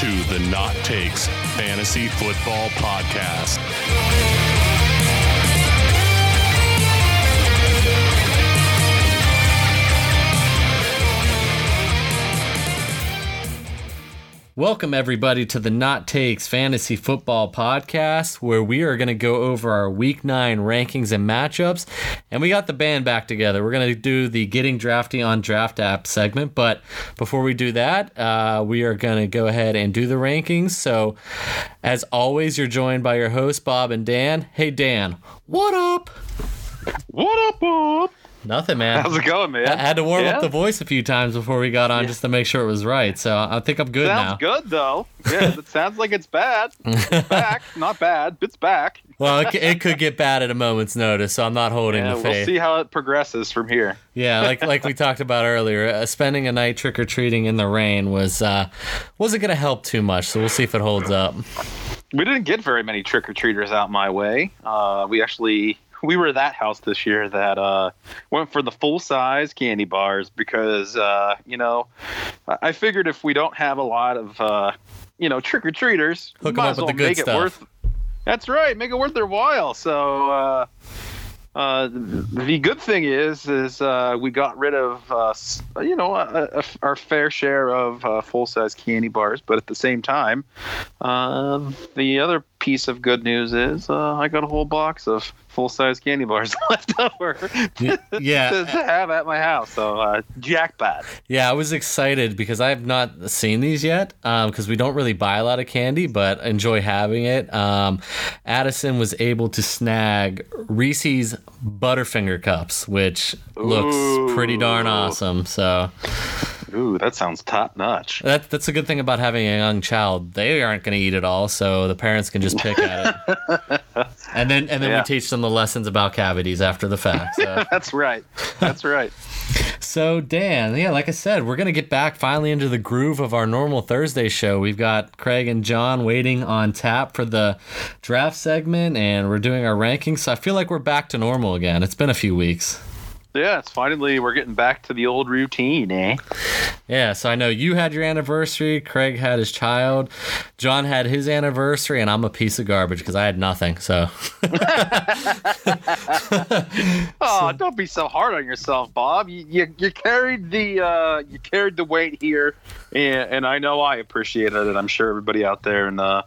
to the Not Takes Fantasy Football Podcast. Welcome, everybody, to the Not Takes Fantasy Football Podcast, where we are going to go over our Week 9 rankings and matchups. And we got the band back together. We're going to do the Getting Drafty on Draft App segment. But before we do that, uh, we are going to go ahead and do the rankings. So, as always, you're joined by your hosts, Bob and Dan. Hey, Dan, what up? What up, Bob? Nothing, man. How's it going, man? I had to warm Yeah? up the voice a few times before we got on just to make sure it was right. So I think I'm good Sounds now. good though. Yeah, it sounds like it's bad. It's back, not bad. It's back. Well, it, it could get bad at a moment's notice, so I'm not holding Yeah, the we'll see how it progresses from here. Yeah, like like we talked about earlier, uh, spending a night trick or treating in the rain was uh, wasn't going to help too much. So we'll see if it holds up. We didn't get very many trick or treaters out my way. Uh, we actually we were that house this year that uh, went for the full size candy bars because uh, you know I figured if we don't have a lot of uh, you know trick or treaters, Hook might up as with well make stuff. it worth. That's right, make it worth their while. So. Uh, uh, the good thing is, is uh, we got rid of, uh, you know, a, a, our fair share of uh, full-size candy bars. But at the same time, uh, the other piece of good news is uh, I got a whole box of full-size candy bars left over Yeah, to have at my house. So uh, jackpot. yeah, I was excited because I have not seen these yet because we don't really buy a lot of candy, but enjoy having it. Um, Addison was able to snag Reese's Butterfinger cups, which looks pretty darn awesome. So Ooh, that sounds top-notch. that, that's a good thing about having a young child. They aren't going to eat it all, so the parents can just pick at it. and then and then Yeah. we teach them the lessons about cavities after the fact. So. That's right. That's right. So, Dan, yeah, like I said, we're going to get back finally into the groove of our normal Thursday show. We've got Craig and John waiting on tap for the draft segment, and we're doing our rankings. So, I feel like we're back to normal again. It's been a few weeks. Yeah, it's finally we're getting back to the old routine, eh? Yeah, so I know you had your anniversary, Craig had his child, John had his anniversary, and I'm a piece of garbage because I had nothing. So, Oh, don't be so hard on yourself, Bob. You you, you carried the uh, you carried the weight here, and, and I know I appreciated it. I'm sure everybody out there in the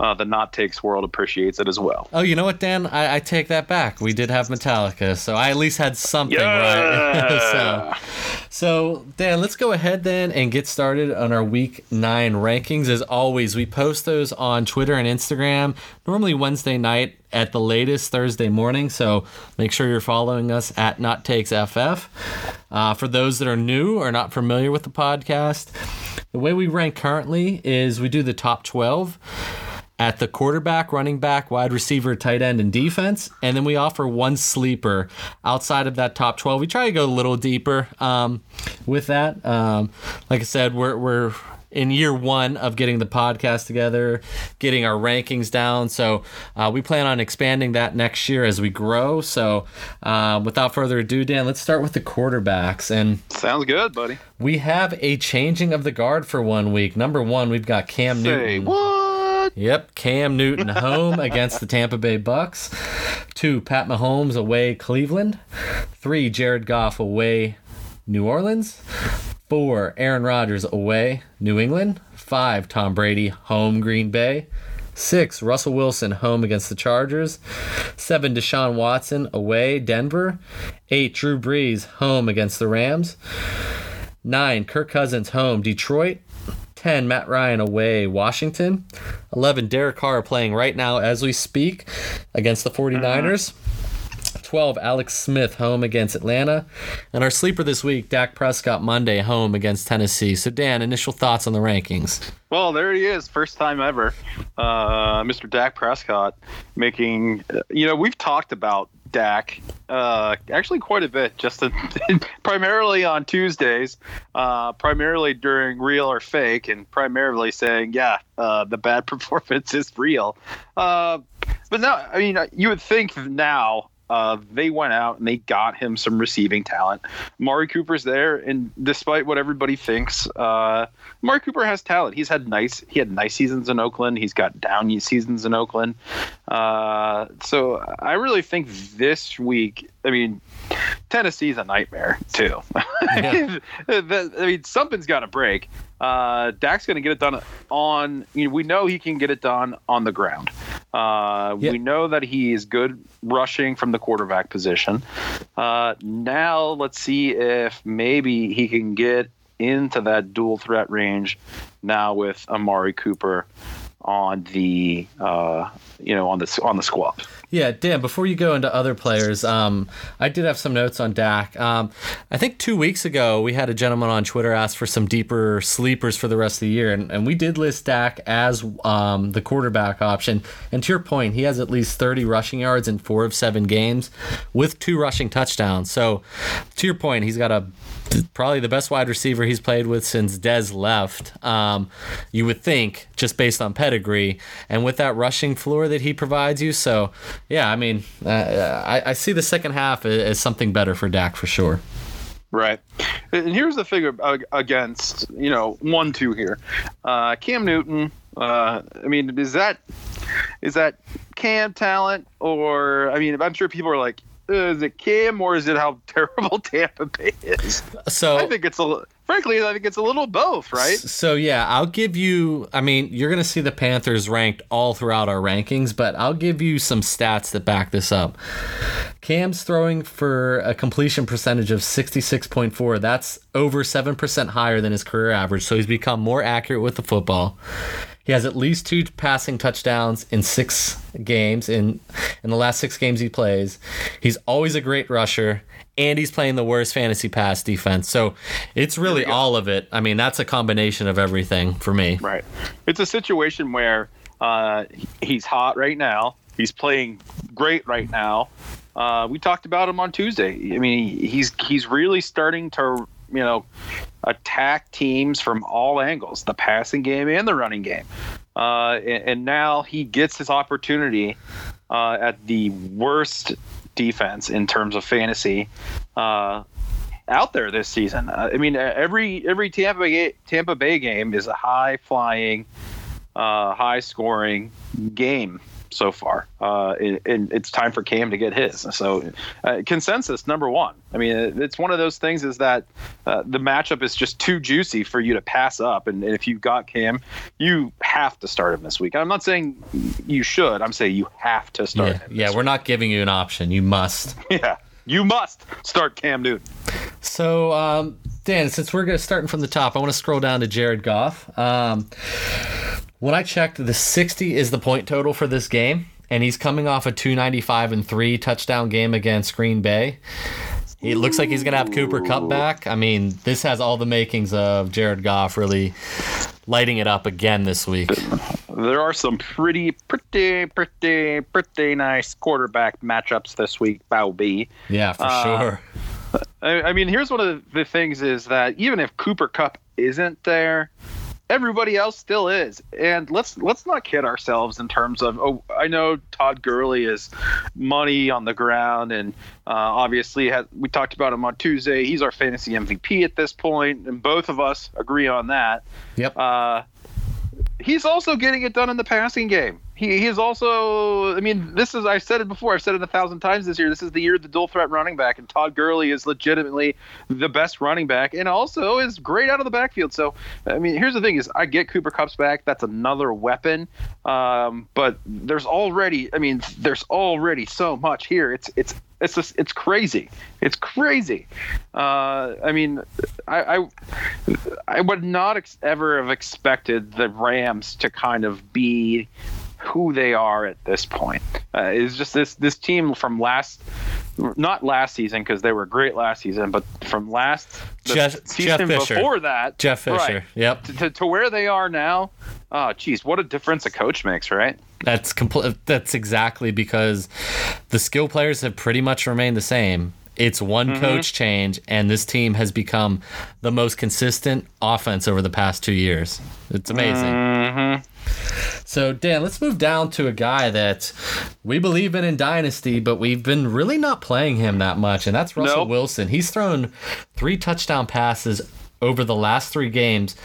uh, the not takes world appreciates it as well. oh, you know what, Dan? I, I take that back. We did have Metallica, so I at least had something right. so, So, Dan, let's go ahead then and get started on our week nine rankings. As always, we post those on Twitter and Instagram, normally Wednesday night at the latest Thursday morning. So make sure you're following us at Not Takes FF. Uh, for those that are new or not familiar with the podcast, the way we rank currently is we do the top 12 at the quarterback, running back, wide receiver, tight end, and defense. And then we offer one sleeper outside of that top 12. We try to go a little deeper um, with that. Um, like I said, we're, we're in year one of getting the podcast together, getting our rankings down. So uh, we plan on expanding that next year as we grow. So uh, without further ado, Dan, let's start with the quarterbacks. And Sounds good, buddy. we have a changing of the guard for one week. Number one, we've got Cam Say Newton. what? Yep, Cam Newton home against the Tampa Bay Bucks. Two, Pat Mahomes away Cleveland. Three, Jared Goff away New Orleans. Four, Aaron Rodgers away New England. Five, Tom Brady home Green Bay. Six, Russell Wilson home against the Chargers. Seven, Deshaun Watson away Denver. Eight, Drew Brees home against the Rams. Nine, Kirk Cousins home Detroit. 10, Matt Ryan away, Washington. 11, Derek Carr playing right now as we speak against the mm-hmm. 49ers. 12, Alex Smith home against Atlanta. And our sleeper this week, Dak Prescott Monday home against Tennessee. So, Dan, initial thoughts on the rankings? Well, there he is, first time ever. Uh, Mr. Dak Prescott making. uh, You know, we've talked about Dak uh, actually quite a bit, just primarily on Tuesdays, uh, primarily during real or fake, and primarily saying, yeah, uh, the bad performance is real. Uh, but now, I mean, you would think now. Uh, they went out and they got him some receiving talent. Amari Cooper's there, and despite what everybody thinks, uh, Amari Cooper has talent. He's had nice he had nice seasons in Oakland. He's got down seasons in Oakland. Uh, so I really think this week, I mean, Tennessee's a nightmare too. Yeah. I mean, something's got to break. Uh, Dak's going to get it done on. You know, we know he can get it done on the ground. Uh, We know that he is good rushing from the quarterback position. Uh, now let's see if maybe he can get into that dual threat range now with Amari Cooper on the uh, you know on the on the squad. Yeah, Dan. Before you go into other players, um, I did have some notes on Dak. Um, I think two weeks ago we had a gentleman on Twitter ask for some deeper sleepers for the rest of the year, and, and we did list Dak as um, the quarterback option. And to your point, he has at least 30 rushing yards in four of seven games, with two rushing touchdowns. So, to your point, he's got a probably the best wide receiver he's played with since Dez left. Um, you would think, just based on pedigree, and with that rushing floor that he provides you. So, yeah, I mean, uh, I, I, see the second half as something better for Dak for sure. Right. And here's the figure against, you know, one, two here. Uh, Cam Newton, uh, I mean, is that is that Cam talent or I mean, I'm sure people are like, Uh, is it Cam or is it how terrible Tampa Bay is? So I think it's a frankly, I think it's a little both, right? So yeah, I'll give you. I mean, you're gonna see the Panthers ranked all throughout our rankings, but I'll give you some stats that back this up. Cam's throwing for a completion percentage of 66.4. That's over seven percent higher than his career average. So he's become more accurate with the football. He has at least two passing touchdowns in six games in in the last six games he plays. He's always a great rusher, and he's playing the worst fantasy pass defense. So it's really all of it. I mean, that's a combination of everything for me. Right. It's a situation where uh, he's hot right now. He's playing great right now. Uh, we talked about him on Tuesday. I mean, he's he's really starting to you know attack teams from all angles, the passing game and the running game. Uh, and, and, now he gets his opportunity uh, at the worst defense in terms of fantasy uh, out there this season. Uh, I mean, every every Tampa Bay, Tampa Bay game is a high flying, uh, high scoring game so far, uh, and, it's time for Cam to get his. So, uh, consensus number one. I mean, it's one of those things is that uh, the matchup is just too juicy for you to pass up, and, and if you've got Cam, you have to start him this week. I'm not saying you should. I'm saying you have to start yeah, him. Yeah, we're week. not giving you an option. You must. yeah, you must start Cam Newton. So, um, Dan, since we're going to starting from the top, I want to scroll down to Jared Goff. Um, when I checked, the 60 is the point total for this game, and he's coming off a 295 and three touchdown game against Green Bay. It looks like he's going to have Cooper Kupp back. I mean, this has all the makings of Jared Goff really lighting it up again this week. There are some pretty, pretty, pretty, pretty nice quarterback matchups this week, Bowby. Yeah, for uh, sure. I, I mean, here's one of the things is that even if Cooper Kupp isn't there, everybody else still is. And let's let's not kid ourselves in terms of oh I know Todd Gurley is money on the ground and uh, obviously has, we talked about him on Tuesday. He's our fantasy MVP at this point, and both of us agree on that. Yep. Uh, he's also getting it done in the passing game he, he is also. I mean, this is. I've said it before. I've said it a thousand times this year. This is the year of the dual threat running back, and Todd Gurley is legitimately the best running back, and also is great out of the backfield. So, I mean, here's the thing: is I get Cooper Kupp's back. That's another weapon. Um, but there's already. I mean, there's already so much here. It's it's it's just it's crazy. It's crazy. Uh, I mean, I, I, I would not ex- ever have expected the Rams to kind of be who they are at this point. Uh, it's just this this team from last, not last season because they were great last season, but from last Jeff, season Jeff before that, Jeff Fisher. Right, yep. To, to, to, where they are now, oh, geez, what a difference a coach makes, right? That's complete. That's exactly because the skill players have pretty much remained the same. It's one mm-hmm. coach change, and this team has become the most consistent offense over the past two years. It's amazing. Mm-hmm. So, Dan, let's move down to a guy that we believe in in Dynasty, but we've been really not playing him that much, and that's Russell Nope. Wilson. He's thrown three touchdown passes over the last three games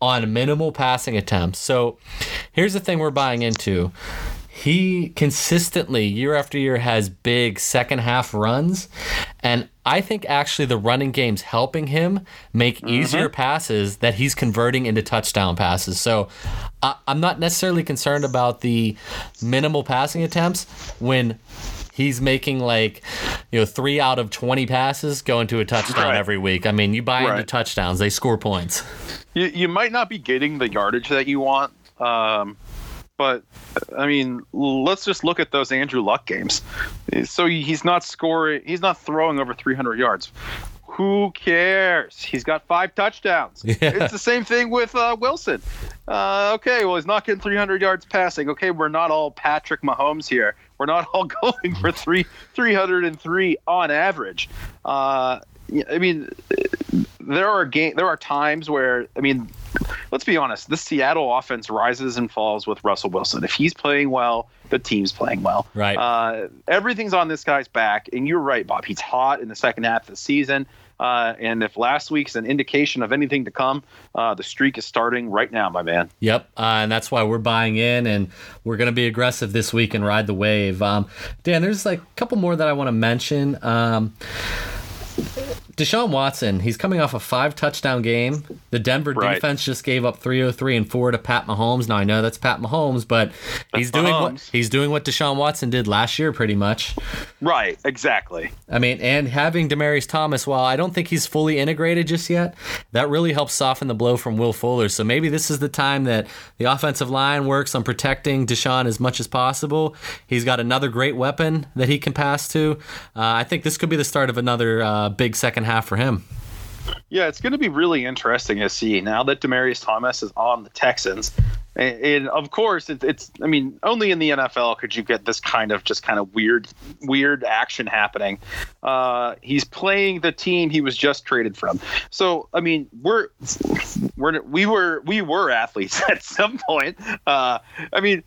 on minimal passing attempts. So, here's the thing we're buying into. He consistently, year after year, has big second half runs. And I think actually the running game's helping him make easier passes that he's converting into touchdown passes. So I, I'm not necessarily concerned about the minimal passing attempts when he's making like you know three out of 20 passes go into a touchdown Right. every week i mean you buy into touchdowns they score points you, you might not be getting the yardage that you want. Um, but I mean, let's just look at those Andrew Luck games. So he's not scoring, he's not throwing over 300 yards. Who cares? He's got five touchdowns. Yeah. It's the same thing with uh, Wilson. Uh, okay, well, he's not getting 300 yards passing. Okay, we're not all Patrick Mahomes here. We're not all going for three 303 on average. Uh, I mean, there are game there are times where I mean, let's be honest, the Seattle offense rises and falls with Russell Wilson. If he's playing well, the team's playing well. Right. Uh, everything's on this guy's back, and you're right, Bob. He's hot in the second half of the season. Uh, and if last week's an indication of anything to come, uh, the streak is starting right now, my man. Yep, uh, and that's why we're buying in, and we're going to be aggressive this week and ride the wave. Um, Dan, there's like a couple more that I want to mention. Um, Deshaun Watson, he's coming off a five touchdown game. The Denver Right. defense just gave up 303 and 4 to Pat Mahomes. Now I know that's Pat Mahomes, but he's doing what he's doing what Deshaun Watson did last year pretty much. Right, exactly. I mean, and having Demaryius Thomas, while I don't think he's fully integrated just yet, that really helps soften the blow from Will Fuller. So maybe this is the time that the offensive line works on protecting Deshaun as much as possible. He's got another great weapon that he can pass to. Uh, I think this could be the start of another uh, big second half for him. Yeah, it's going to be really interesting to see now that Demaryius Thomas is on the Texans. And, of course, it, it's. I mean, only in the NFL could you get this kind of just kind of weird, weird action happening. Uh, he's playing the team he was just traded from. So, I mean, we're we're we were we were athletes at some point. Uh, I mean,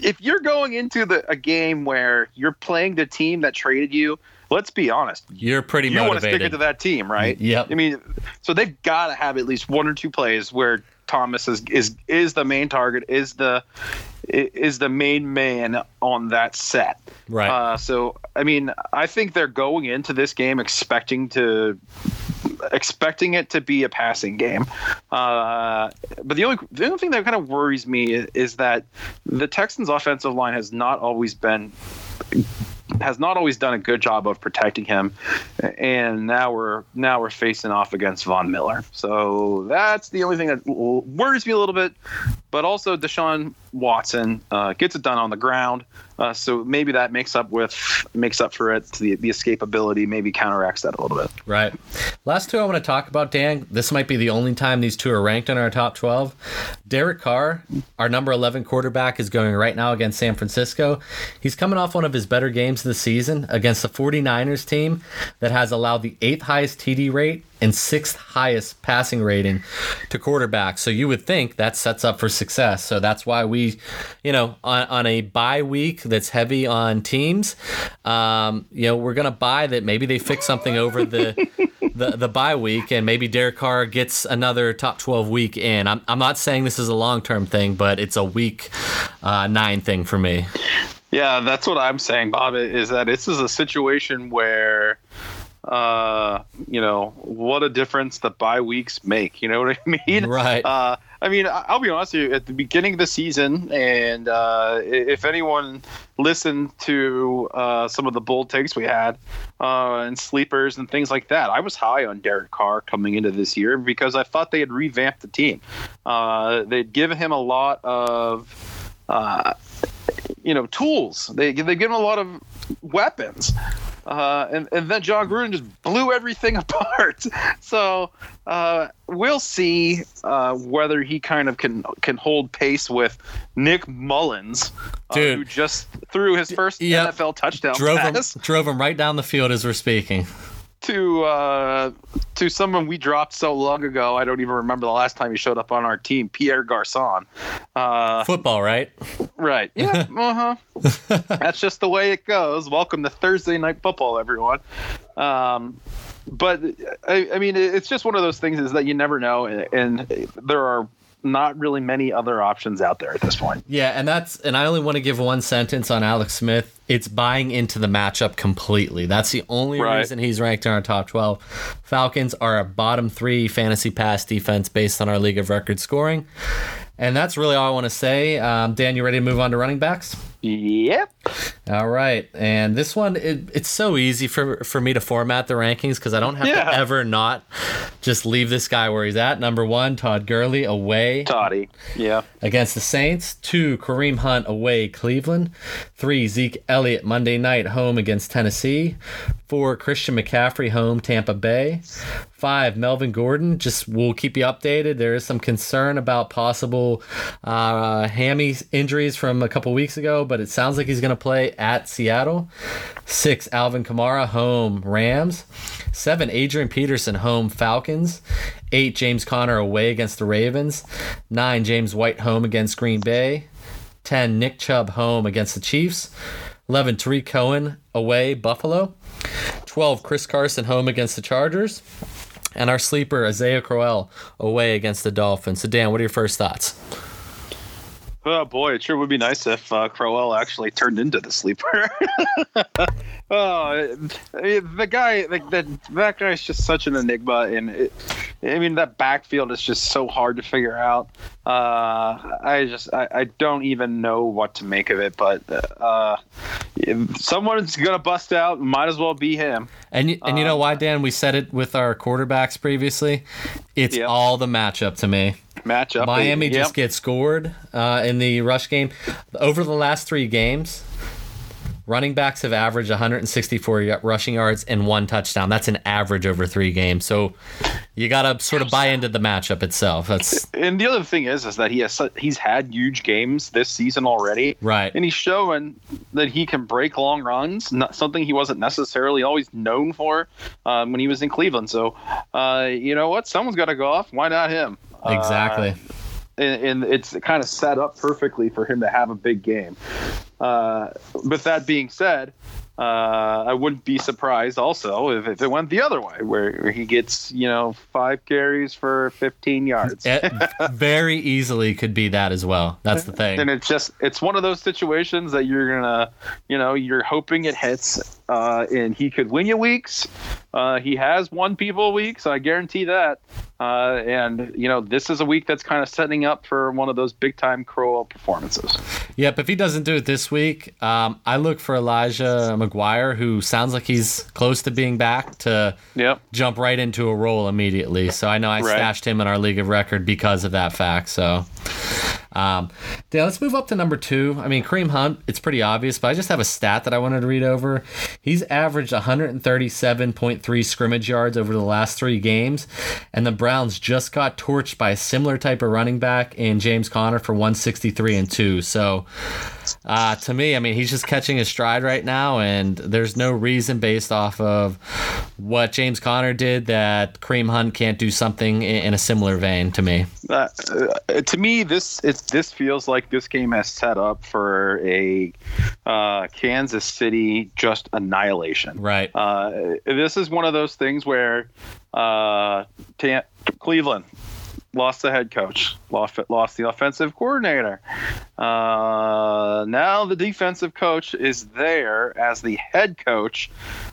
if you're going into the a game where you're playing the team that traded you, let's be honest, You're pretty you want to stick motivated. it to that team, right? Yep. I mean, so they've got to have at least one or two plays where Thomas is is is the main target, is the is the main man on that set. Right. Uh, so I mean, I think they're going into this game expecting to expecting it to be a passing game. Uh, but the only the only thing that kind of worries me is, is that the Texans' offensive line has not always been has not always done a good job of protecting him, and now we're now we're facing off against Von Miller. So that's the only thing that worries me a little bit. But also, Deshaun Watson uh, gets it done on the ground, uh, so maybe that makes up with makes up for it. The the escapability maybe counteracts that a little bit. Right. Last two I want to talk about, Dan. This might be the only time these two are ranked in our top 12. Derek Carr, our number 11 quarterback, is going right now against San Francisco. He's coming off one of his better games of the season against the 49ers team that has allowed the eighth highest TD rate and sixth highest passing rating to quarterbacks. So you would think that sets up for success. So that's why we, you know, on, on a bye week that's heavy on teams, um, you know, we're going to buy that maybe they fix something over the. the the bye week and maybe Derek Carr gets another top 12 week in. I'm, I'm not saying this is a long term thing, but it's a week uh, nine thing for me. Yeah, that's what I'm saying, Bob. Is that this is a situation where, uh, you know, what a difference the bye weeks make. You know what I mean? Right. Uh, I mean, I'll be honest with you. At the beginning of the season, and uh, if anyone listened to uh, some of the bold takes we had uh, and sleepers and things like that, I was high on Derek Carr coming into this year because I thought they had revamped the team. Uh, they'd given him a lot of. Uh, you know, tools. They they give him a lot of weapons, uh, and and then Jon Gruden just blew everything apart. So uh, we'll see uh, whether he kind of can can hold pace with Nick Mullens, uh, who just threw his first Yep. NFL touchdown Drove him, pass drove him right down the field as we're speaking. To uh, to someone we dropped so long ago. I don't even remember the last time he showed up on our team, Pierre Garcon. Uh, Football, right? Right. Yeah. uh huh. That's just the way it goes. Welcome to Thursday night football, everyone. Um, but I, I mean, it's just one of those things is that you never know, and there are not really many other options out there at this point. Yeah, and that's and I only want to give one sentence on Alex Smith. It's buying into the matchup completely. That's the only Right. reason he's ranked in our top 12. Falcons are a bottom 3 fantasy pass defense based on our league of record scoring. And that's really all I want to say. Um, Dan, you ready to move on to running backs? Yep. All right, and this one it, it's so easy for for me to format the rankings because I don't have Yeah. to ever not just leave this guy where he's at. Number one, Todd Gurley away Toddy. Yeah. against the Saints. Two, Kareem Hunt away Cleveland. Three, Zeke Elliott Monday night home against Tennessee. Four, Christian McCaffrey home Tampa Bay. Five, Melvin Gordon. Just we'll keep you updated. There is some concern about possible uh, hammy injuries from a couple weeks ago, but it sounds like he's going to play at Seattle. Six, Alvin Kamara home Rams. Seven, Adrian Peterson home Falcons. Eight, James Conner away against the Ravens. Nine, James White home against Green Bay. 10, Nick Chubb home against the Chiefs. 11, Tarik Cohen away, Buffalo. 12, Chris Carson home against the Chargers. And our sleeper, Isaiah Crowell, away against the Dolphins. So, Dan, what are your first thoughts? Oh boy, it sure would be nice if uh, Crowell actually turned into the sleeper. oh, the guy, like that, that guy is just such an enigma, and it, I mean that backfield is just so hard to figure out. Uh, I just, I, I don't even know what to make of it. But uh, if someone's gonna bust out. Might as well be him. And, y- and you know why, Dan? We said it with our quarterbacks previously. It's Yep. all the matchup to me. Matchup. Miami Yep. just gets scored uh, in the rush game. Over the last three games, running backs have averaged 164 rushing yards and one touchdown. That's an average over three games. So you got to sort of buy into the matchup itself. That's And the other thing is, is that he has he's had huge games this season already, right. and he's showing that he can break long runs. Not something he wasn't necessarily always known for um, when he was in Cleveland. So, uh, you know what? Someone's got to go off. Why not him? Uh, Exactly. and, and it's kind of set up perfectly for him to have a big game. Uh, with that being said, uh, I wouldn't be surprised also if, if it went the other way, where, he gets you know five carries for 15 yards. It very easily could be that as well. That's the thing. and it's just it's one of those situations that you're gonna you know you're hoping it hits uh and he could win you weeks uh he has won people weeks i guarantee that uh and you know this is a week that's kind of setting up for one of those big time Crowell performances Yep, if he doesn't do it this week, um, I look for Elijah McGuire, who sounds like he's close to being back to yep jump right into a role immediately. So I know I Right. stashed him in our league of record because of that fact. So, um, Dan, let's move up to number two. I mean, Kareem Hunt, it's pretty obvious, but I just have a stat that I wanted to read over. He's averaged 137.3 scrimmage yards over the last three games, and the Browns just got torched by a similar type of running back in James Conner for 163 and two. So, uh, to me, I mean, he's just catching his stride right now, and there's no reason based off of what James Conner did that Kareem Hunt can't do something in, in a similar vein to me. uh, uh, to me this this feels like this game has set up for a uh kansas city just annihilation Right. Uh, this is one of those things where uh, Cleveland lost the head coach, lost lost the offensive coordinator. Uh, now the defensive coach is there as the head coach.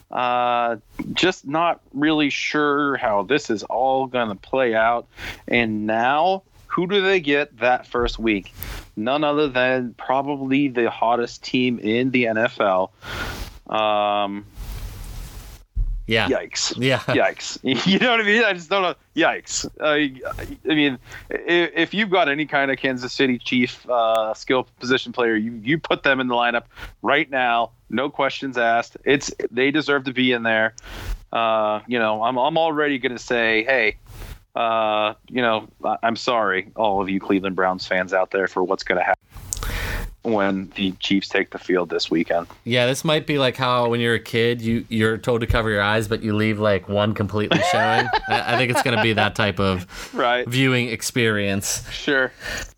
Uh, just not really sure how this is all going to play out. And now, who do they get that first week? None other than probably the hottest team in the NFL. Um, Yeah. yikes. Yeah. yikes. You know what i mean? I just don't know. Yikes. I, I mean if, if you've got any kind of kansas city chief uh, skill position player you you put them in the lineup right now. No questions asked. It's they deserve to be in there. Uh, you know i'm, I'm already going to say hey uh, you know i'm sorry all of you cleveland browns fans out there for what's going to happen when the Chiefs take the field this weekend. Yeah, this might be like how when you're a kid, you you're told to cover your eyes, but you leave like one completely showing. I, I think it's going to be that type of Right. viewing experience. Sure.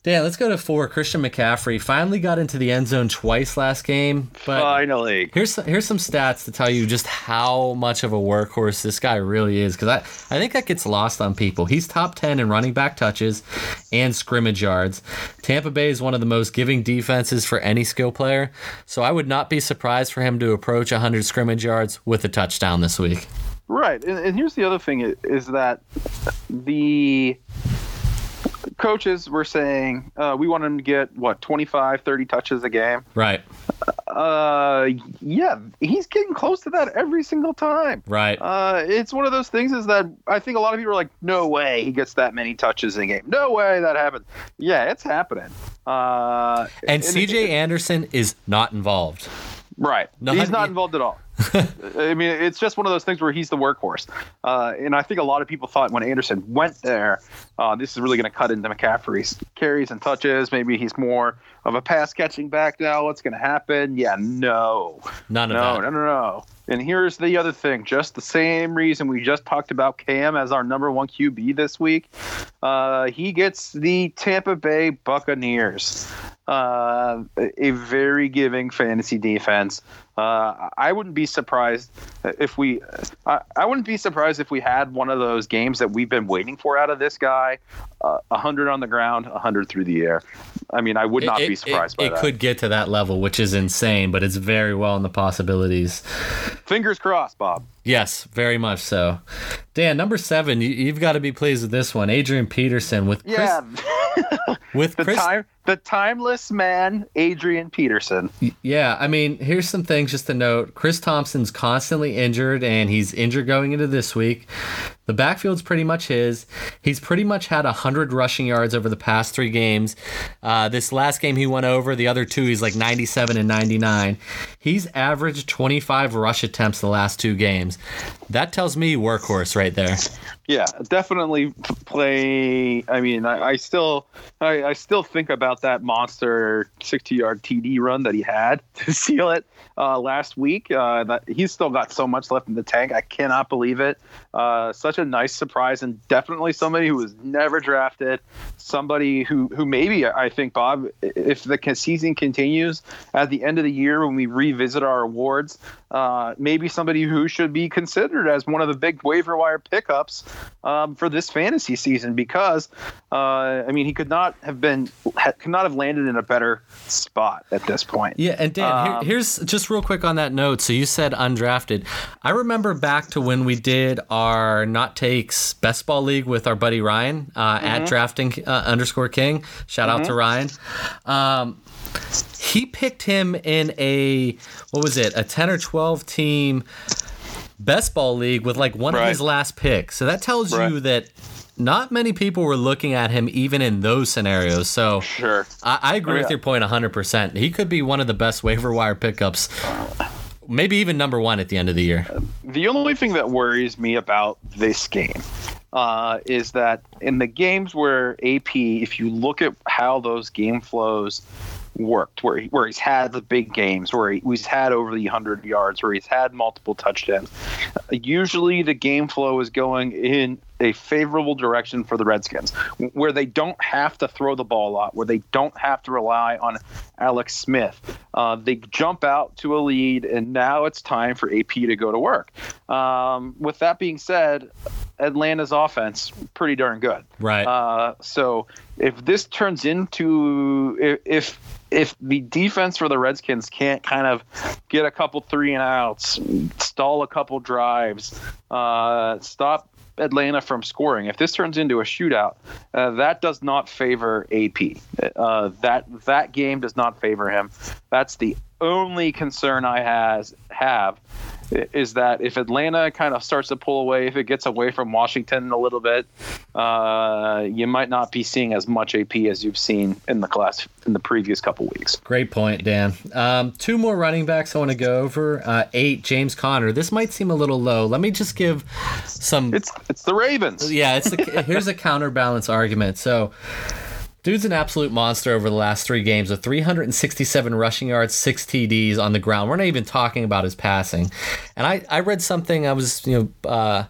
Dan, let's go to four. Christian McCaffrey finally got into the end zone twice last game, but Finally. here's here's some stats to tell you just how much of a workhorse this guy really is. Because I I think that gets lost on people. He's top ten in running back touches and scrimmage yards. Tampa Bay is one of the most giving defenses for any skill player, so I would not be surprised for him to approach 100 scrimmage yards with a touchdown this week. Right, and, and here's the other thing is that the coaches were saying uh, we want him to get what 25 30 touches a game Right, uh yeah he's getting close to that every single time right. uh it's one of those things is that i think a lot of people are like no way he gets that many touches in a game no way that happens yeah it's happening uh and it- CJ Anderson is not involved. Right. He's not involved at all. I mean, it's just one of those things where he's the workhorse. Uh, and I think a lot of people thought when Anderson went there, uh, this is really going to cut into McCaffrey's carries and touches. Maybe he's more of a pass catching back now. What's going to happen? Yeah, no. None of No, that. no, no, no. And here's the other thing just the same reason we just talked about Cam as our number one QB this week. Uh, he gets the Tampa Bay Buccaneers, uh, a very giving fantasy defense. Uh, I wouldn't be surprised if we, I, I wouldn't be surprised if we had one of those games that we've been waiting for out of this guy. Uh, 100 on the ground, a 100 through the air. I mean, I would not it, be surprised it, by it that. could get to that level, which is insane, but it's very well in the possibilities. Fingers crossed, Bob. Yes, very much so. Dan, number seven, you, you've got to be pleased with this one. Adrian Peterson with Chris, Yeah. with the Chris. time the timeless man adrian peterson Yeah, I mean, here's some things just to note. Chris Thompson's constantly injured, and he's injured going into this week. The backfield's pretty much his. He's pretty much had 100 rushing yards over the past three games. Uh, this last game he went over. The other two, he's like 97 and 99. He's averaged 25 rush attempts the last two games. That tells me workhorse right there. yeah definitely play i mean i, I still I, I still think about that monster 60 yard td run that he had to seal it uh, last week. Uh, that he's still got so much left in the tank. I cannot believe it. Uh, such a nice surprise and definitely somebody who was never drafted. Somebody who who maybe i think bob if the season continues at the end of the year when we revisit our awards uh, maybe somebody who should be considered as one of the big waiver wire pickups um, for this fantasy season because uh, I mean he could not have been ha- could not have landed in a better spot at this point. Yeah, and Dan, here, Um, here's just real quick on that note. So you said undrafted. I remember back to when we did our not takes best ball league with our buddy Ryan uh, Mm-hmm. at drafting uh, underscore king. Shout out to Ryan. Um, he picked him in a what was it? A ten or twelve team best ball league with like one of his last picks. So that tells you that. Not many people were looking at him even in those scenarios. So Sure. I, I agree Oh, with your point 100%. He could be one of the best waiver wire pickups. Maybe even number one at the end of the year. The only thing that worries me about this game uh, is that in the games where AP, if you look at how those game flows worked, where he, where he's had the big games, where he, he's had over the 100 yards, where he's had multiple touchdowns, usually the game flow is going in a favorable direction for the Redskins, where they don't have to throw the ball a lot, where they don't have to rely on Alex Smith. Uh, they jump out to a lead, and now it's time for AP to go to work. Um, with that being said, Atlanta's offense pretty darn good. Right. Uh, so if this turns into if, if if the defense for the Redskins can't kind of get a couple three and outs, stall a couple drives, uh, stop Atlanta from scoring, if this turns into a shootout, uh, that does not favor AP. Uh, that that game does not favor him. That's the only concern I has have is that if Atlanta kind of starts to pull away, if it gets away from Washington a little bit, uh, you might not be seeing as much AP as you've seen in the class in the previous couple weeks. Great point, Dan. Um, two more running backs I want to go over. Uh, eight, James Conner. This might seem a little low. Let me just give some. It's it's the Ravens. yeah, it's a, here's a counterbalance argument. So. Dude's an absolute monster over the last three games with 367 rushing yards, six TDs on the ground. We're not even talking about his passing. And I, I read something, I was, you know, uh,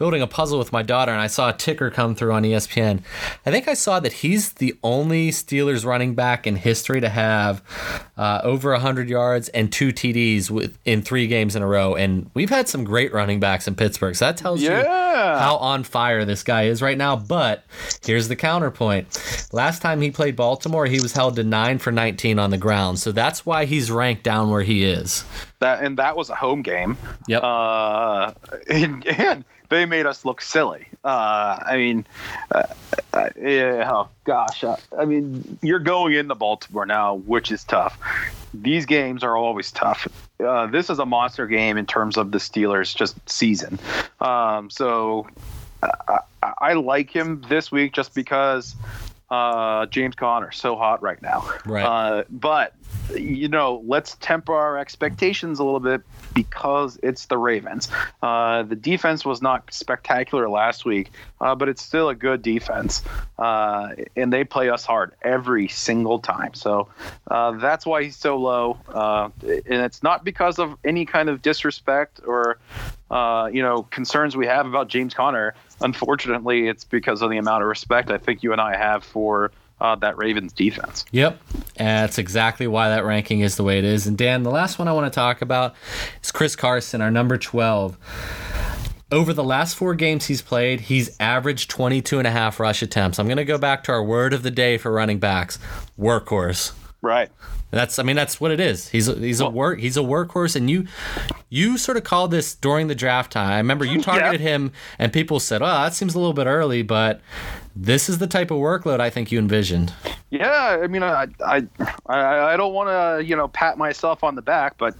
building a puzzle with my daughter and I saw a ticker come through on ESPN. I think I saw that he's the only Steelers running back in history to have uh, over 100 yards and two TDs with, in three games in a row. And we've had some great running backs in Pittsburgh. So that tells Yeah. you how on fire this guy is right now. But here's the counterpoint. Last time he played Baltimore, he was held to 9 for 19 on the ground. So that's why he's ranked down where he is. That and that was a home game. Yep. Uh, and, and they made us look silly. Uh, I mean, uh, uh, yeah, oh gosh. Uh, I mean, you're going into Baltimore now, which is tough. These games are always tough. Uh, this is a monster game in terms of the Steelers just season. Um, so I, I, I like him this week just because uh, James Conner's so hot right now. Right. Uh, but you know, let's temper our expectations a little bit because it's the Ravens. Uh, the defense was not spectacular last week, uh, but it's still a good defense, uh, and they play us hard every single time. So uh, that's why he's so low, uh, and it's not because of any kind of disrespect or uh, you know concerns we have about James Conner. Unfortunately, it's because of the amount of respect I think you and I have for uh, that Ravens defense. Yep. That's exactly why that ranking is the way it is. And Dan, the last one I want to talk about is Chris Carson, our number 12. Over the last four games he's played, he's averaged 22 and a half rush attempts. I'm going to go back to our word of the day for running backs workhorse. Right. That's I mean that's what it is. He's a, he's a work he's a workhorse and you you sort of called this during the draft time. I remember you targeted him and people said, "Oh, that seems a little bit early," but this is the type of workload I think you envisioned. Yeah, I mean, I I I, I don't want to you know pat myself on the back, but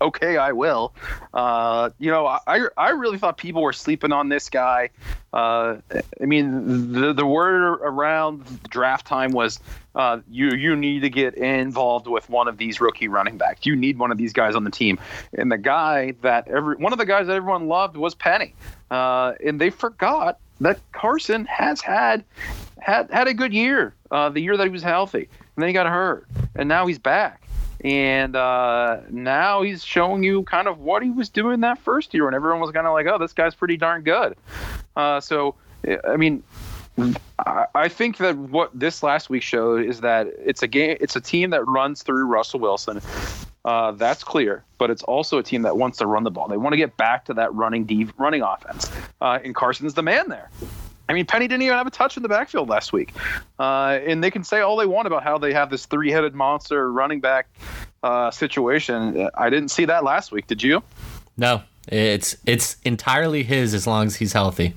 okay, I will. Uh, you know, I I really thought people were sleeping on this guy. Uh, I mean, the the word around draft time was uh, you you need to get involved with one of these rookie running backs. You need one of these guys on the team. And the guy that every one of the guys that everyone loved was Penny. Uh, and they forgot that Carson has had had had a good year. Uh, the year that he was healthy, and then he got hurt, and now he's back. And uh, now he's showing you kind of what he was doing that first year, and everyone was kind of like, "Oh, this guy's pretty darn good." Uh, so, I mean, I I think that what this last week showed is that it's a game, it's a team that runs through Russell Wilson. Uh, that's clear, but it's also a team that wants to run the ball. They want to get back to that running deep running offense, uh, and Carson's the man there. I mean, Penny didn't even have a touch in the backfield last week, uh, and they can say all they want about how they have this three-headed monster running back uh, situation. I didn't see that last week. Did you? No, it's it's entirely his as long as he's healthy.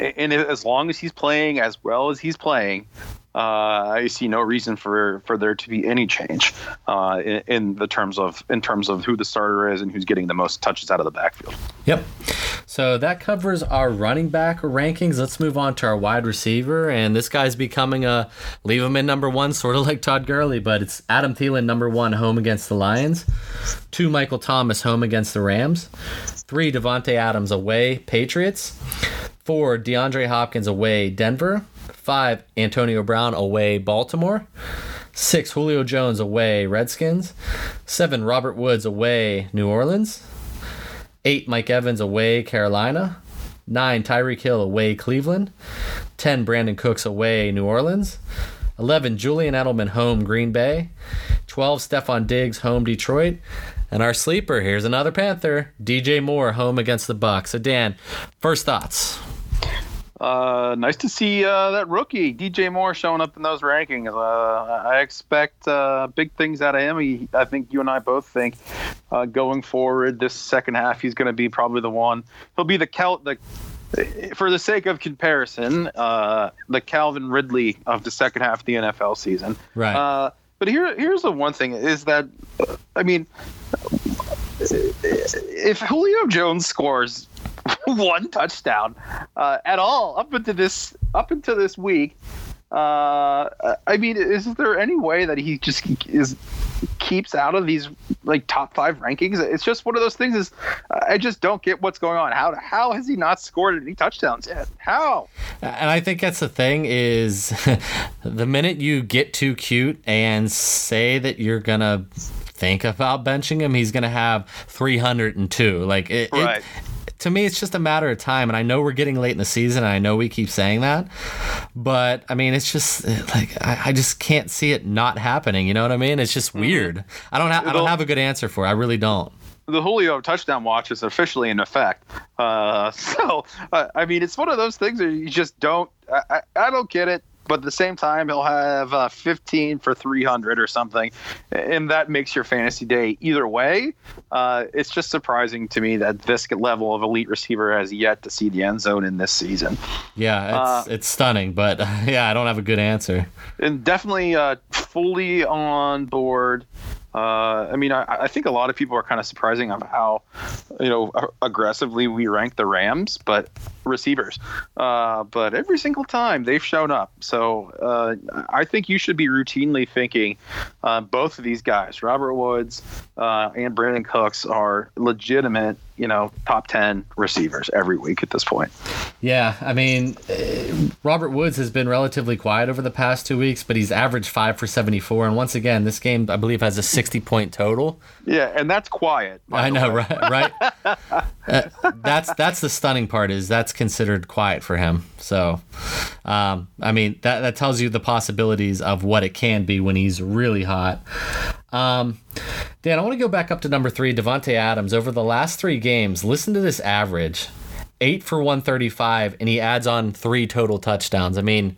and as long as he's playing as well as he's playing, uh, I see no reason for, for there to be any change uh, in, in the terms of in terms of who the starter is and who's getting the most touches out of the backfield. Yep. So that covers our running back rankings. Let's move on to our wide receiver, and this guy's becoming a leave him in number one, sort of like Todd Gurley, but it's Adam Thielen number one home against the Lions, two Michael Thomas home against the Rams, three Davante Adams away Patriots, four DeAndre Hopkins away Denver, five Antonio Brown away Baltimore. Six, Julio Jones away, Redskins. Seven, Robert Woods away, New Orleans. Eight, Mike Evans away, Carolina. Nine, Tyreek Hill away, Cleveland. Ten, Brandin Cooks away, New Orleans. 11, Julian Edelman home, Green Bay. 12, Stefon Diggs home, Detroit. And our sleeper, here's another Panther, DJ Moore home against the Bucks. So Dan, first thoughts. Uh, nice to see uh, that rookie DJ Moore showing up in those rankings. Uh, I expect uh, big things out of him. He, I think you and I both think uh, going forward this second half he's going to be probably the one. He'll be the Cal the for the sake of comparison, uh, the Calvin Ridley of the second half of the NFL season. Right. Uh, but here, here's the one thing is that, I mean, if Julio Jones scores one touchdown uh, at all up into this up into this week, uh, I mean, is there any way that he just is keeps out of these like top five rankings. It's just one of those things. Is I just don't get what's going on. How how has he not scored any touchdowns yet? How? And I think that's the thing is the minute you get too cute and say that you're gonna think about benching him, he's gonna have 302. Like it, Right. it to me, it's just a matter of time. And I know we're getting late in the season. And I know we keep saying that, but I mean, it's just like I, I just can't see it not happening. You know what I mean? It's just weird. I don't. Ha- I don't have a good answer for. it. I really don't. the Julio touchdown watch is officially in effect. Uh, so, uh, I mean, it's one of those things that you just don't. I, I, I don't get it. But at the same time, he'll have uh, 15 for 300 or something, and that makes your fantasy day either way. Uh, it's just surprising to me that this level of elite receiver has yet to see the end zone in this season. Yeah, it's it's stunning, but yeah, I don't have a good answer. and definitely uh, fully on board. Uh, I mean, I, I think a lot of people are kind of surprising of how, you know, aggressively we rank the Rams, but receivers. Uh, but every single time they've shown up. So uh, I think you should be routinely thinking uh, both of these guys, Robert Woods uh, and Brandin Cooks, are legitimate, you know, top 10 receivers every week at this point. Yeah, I mean, uh, Robert Woods has been relatively quiet over the past two weeks, but he's averaged five for 74. And once again, this game, I believe, has a 60 point total. Yeah, and that's quiet. I know, way. right? Right. uh, that's that's the stunning part is that's considered quiet for him. So, um, I mean, that that tells you the possibilities of what it can be when he's really hot. Um, Dan, I want to go back up to number three, Davante Adams. Over the last three games, listen to this average: eight for one thirty-five, and he adds on three total touchdowns. I mean.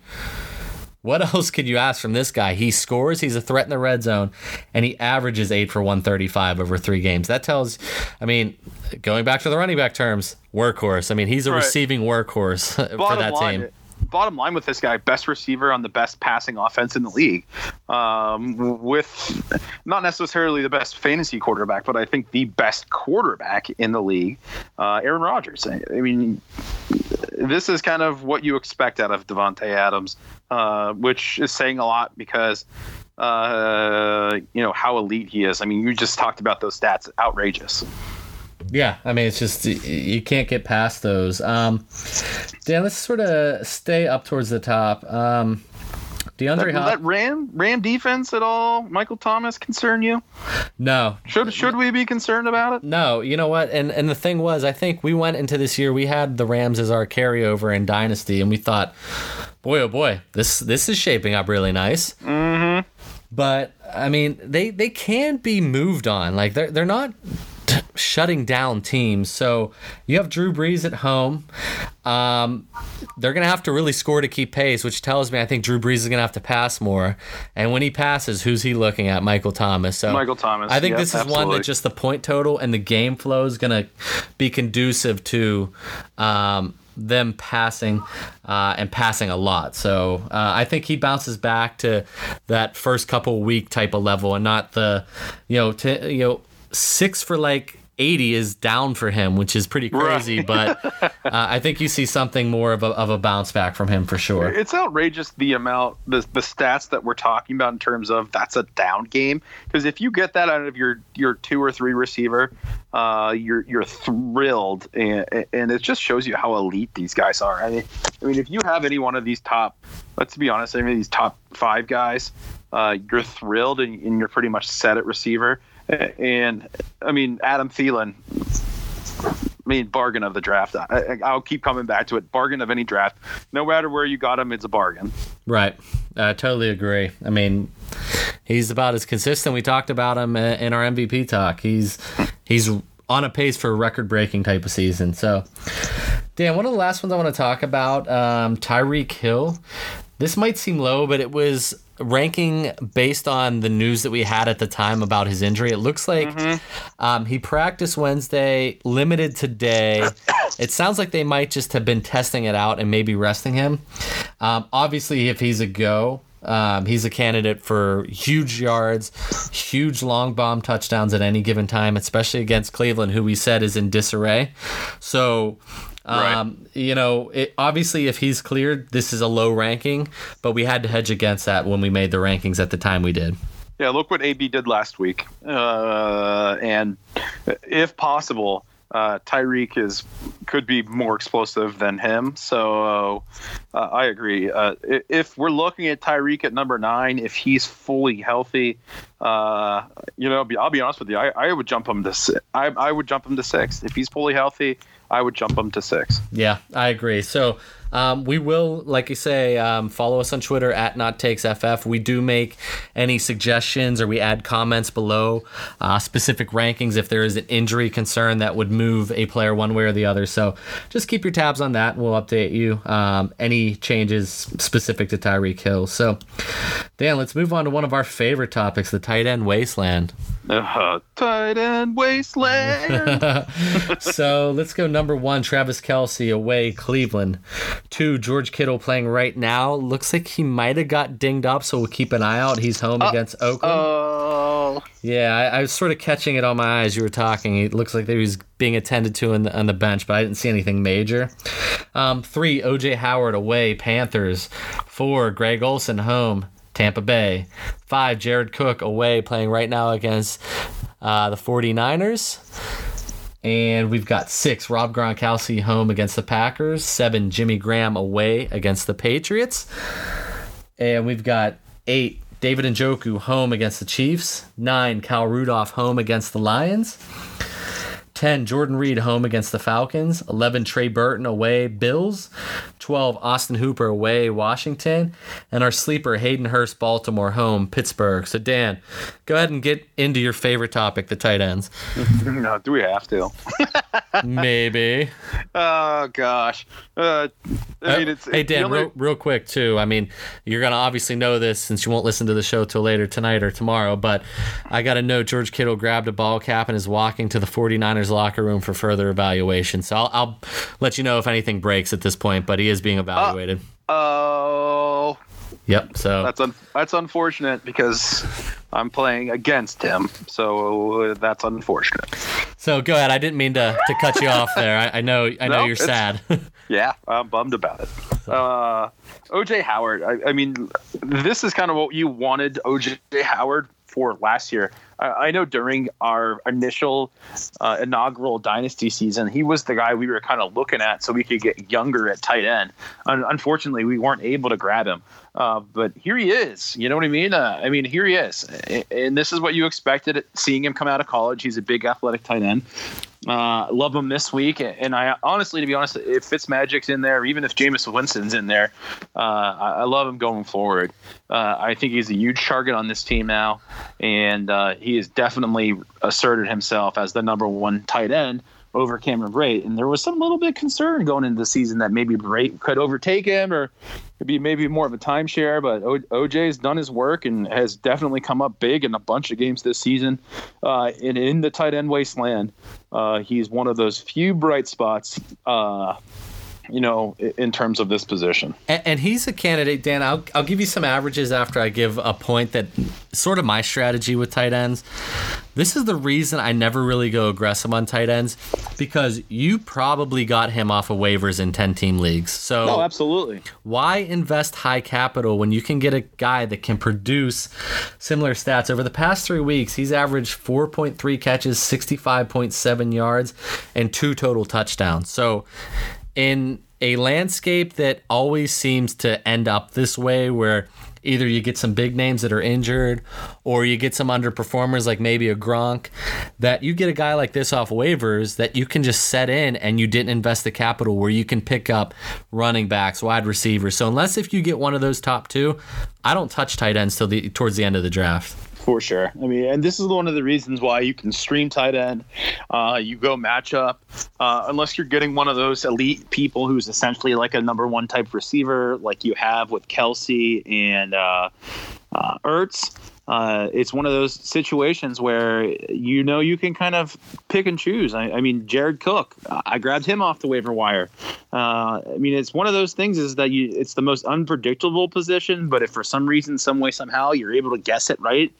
What else could you ask from this guy? He scores, he's a threat in the red zone, and he averages 8 for 135 over three games. That tells, I mean, going back to the running back terms, workhorse. I mean, he's a Right. receiving workhorse for that line, team. Bottom line with this guy, best receiver on the best passing offense in the league, um, with not necessarily the best fantasy quarterback, but I think the best quarterback in the league, uh, Aaron Rodgers. I, I mean, this is kind of what you expect out of Davante Adams, uh, which is saying a lot because uh, you know how elite he is. I mean, you just talked about those stats, outrageous. Yeah, I mean, it's just you can't get past those. Um, Dan, let's sort of stay up towards the top. Um, DeAndre That, Hop- that Ram Ram defense at all, Michael Thomas, concern you? no, Should should we be concerned about it? No, you know what? And and the thing was, I think we went into this year. We had the Rams as our carryover in Dynasty, and we thought, boy, oh boy, this this is shaping up really nice. Mm-hmm. But I mean, they they can be moved on. Like they're they're not t- shutting down teams. So you have Drew Brees at home. Um, they're gonna have to really score to keep pace, which tells me I think Drew Brees is gonna have to pass more. And when he passes, who's he looking at? Michael Thomas. So Michael Thomas, I think yep, this is one that just the point total and the game flow is gonna be conducive to. Um, them passing uh, and passing a lot. So uh, I think he bounces back to that first couple week type of level and not the, you know, t- you know, six for like 80 is down for him, which is pretty crazy. But uh, I think you see something more of a, of a bounce back from him for sure. It's outrageous the amount, the the stats that we're talking about in terms of that's a down game. Because if you get that out of your your two or three receiver, uh, you're you're thrilled, and and it just shows you how elite these guys are. I mean, I mean, if you have any one of these top, let's be honest, any of these top five guys, uh, you're thrilled, and, and you're pretty much set at receiver. And I mean, Adam Thielen. I mean, bargain of the draft. I, I- I'll keep coming back to it. Bargain of any draft. No matter where you got him, it's a bargain. Right. I totally agree. I mean, he's about as consistent. We talked about him in our MVP talk. He's he's on a pace for a record-breaking type of season. So, Dan, one of the last ones I want to talk about, um, Tyreek Hill. This might seem low, but it was ranking based on the news that we had at the time about his injury. It looks like um, he practiced Wednesday, limited today. It sounds like they might just have been testing it out and maybe resting him. Um, obviously, if he's a go, um, he's a candidate for huge yards, huge long bomb touchdowns at any given time, especially against Cleveland, who we said is in disarray. So, um, you know, it, obviously, if he's cleared, this is a low ranking, but we had to hedge against that when we made the rankings at the time we did. Yeah, look what AB did last week. Uh, and if possible, uh, Tyreek is could be more explosive than him. So uh, I agree. Uh, if we're looking at Tyreek at number nine, if he's fully healthy, uh, you know, I'll be honest with you, I, I would jump him to I, I would jump him to six if he's fully healthy. I would jump them to six. Yeah, I agree. So um, we will, like you say, um, follow us on Twitter at Not Takes FF. We do make any suggestions or we add comments below uh, specific rankings if there is an injury concern that would move a player one way or the other. So just keep your tabs on that we'll update you. Um, any changes specific to Tyreek Hill. So, Dan, let's move on to one of our favorite topics the tight end wasteland. Uh, tight end wasteland. so let's go number one Travis Kelce away, Cleveland. Two, George Kittle playing right now. Looks like he might have got dinged up, so we'll keep an eye out. He's home uh, against Oakland. Oh. Yeah, I, I, was sort of catching it on my eyes. You were talking. It looks like he was being attended to the, on the bench, but I didn't see anything major. Um, three, OJ Howard away, Panthers. Four, Greg Olsen home, Tampa Bay. Five, Jared Cook away, playing right now against uh, the 49ers. And we've got six, Rob Gronkowski home against the Packers. Seven, Jimmy Graham away against the Patriots. And we've got eight, David and Njoku home against the Chiefs. Nine, Kyle Rudolph home against the Lions. 10, Jordan Reed home against the Falcons. 11, Trey Burton away, Bills. 12, Austin Hooper away, Washington. And our sleeper, Hayden Hurst, Baltimore home, Pittsburgh. So, Dan, go ahead and get into your favorite topic, the tight ends. no, do we have to? Maybe. Oh, gosh. Uh, I mean, it's, hey, Dan, only... real, real quick, too. I mean, you're going to obviously know this since you won't listen to the show till later tonight or tomorrow, but I got to know George Kittle grabbed a ball cap and is walking to the 49ers locker room for further evaluation. So I'll, I'll let you know if anything breaks at this point, but he is being evaluated. Oh. Uh, Yep. So that's un- that's unfortunate because I'm playing against him. So that's unfortunate. So go ahead. I didn't mean to, to cut you off there. I, I know I know no, you're sad. yeah, I'm bummed about it. Uh, OJ Howard. I, I mean, this is kind of what you wanted OJ Howard for last year. I, know during our initial uh, inaugural dynasty season, he was the guy we were kind of looking at so we could get younger at tight end. unfortunately, we weren't able to grab him. Uh, but here he is. You know what I mean? Uh, I mean, here he is. And this is what you expected seeing him come out of college. He's a big athletic tight end. Uh, love him this week, and I honestly, to be honest, if Fitzmagic's in there, even if Jameis Winston's in there, uh, I, I, love him going forward. Uh, I think he's a huge target on this team now, and uh, he has definitely asserted himself as the number one tight end over Cameron Brate. And there was some little bit of concern going into the season that maybe Brate could overtake him or could be maybe more of a timeshare. But o- OJ's done his work and has definitely come up big in a bunch of games this season. Uh, and in the tight end wasteland, uh, he's one of those few bright spots. Uh, you know, in terms of this position. And, and, he's a candidate, Dan. I'll, I'll give you some averages after I give a point that sort of my strategy with tight ends. This is the reason I never really go aggressive on tight ends because you probably got him off of waivers in 10 team leagues. So, no, absolutely. Why invest high capital when you can get a guy that can produce similar stats? Over the past three weeks, he's averaged 4.3 catches, 65.7 yards, and two total touchdowns. So, in a landscape that always seems to end up this way where either you get some big names that are injured or you get some underperformers like maybe a Gronk that you get a guy like this off waivers that you can just set in and you didn't invest the capital where you can pick up running backs, wide receivers. So unless if you get one of those top two, I don't touch tight ends till the towards the end of the draft. For sure. I mean, and this is one of the reasons why you can stream tight end. Uh, you go matchup, uh, unless you're getting one of those elite people who's essentially like a number one type receiver, like you have with Kelce and uh, uh, Ertz uh, it's one of those situations where you know you can kind of pick and choose. I, I mean, Jared Cook, I grabbed him off the waiver wire. Uh, I mean, it's one of those things is that you it's the most unpredictable position, but if for some reason, some way, somehow you're able to guess it right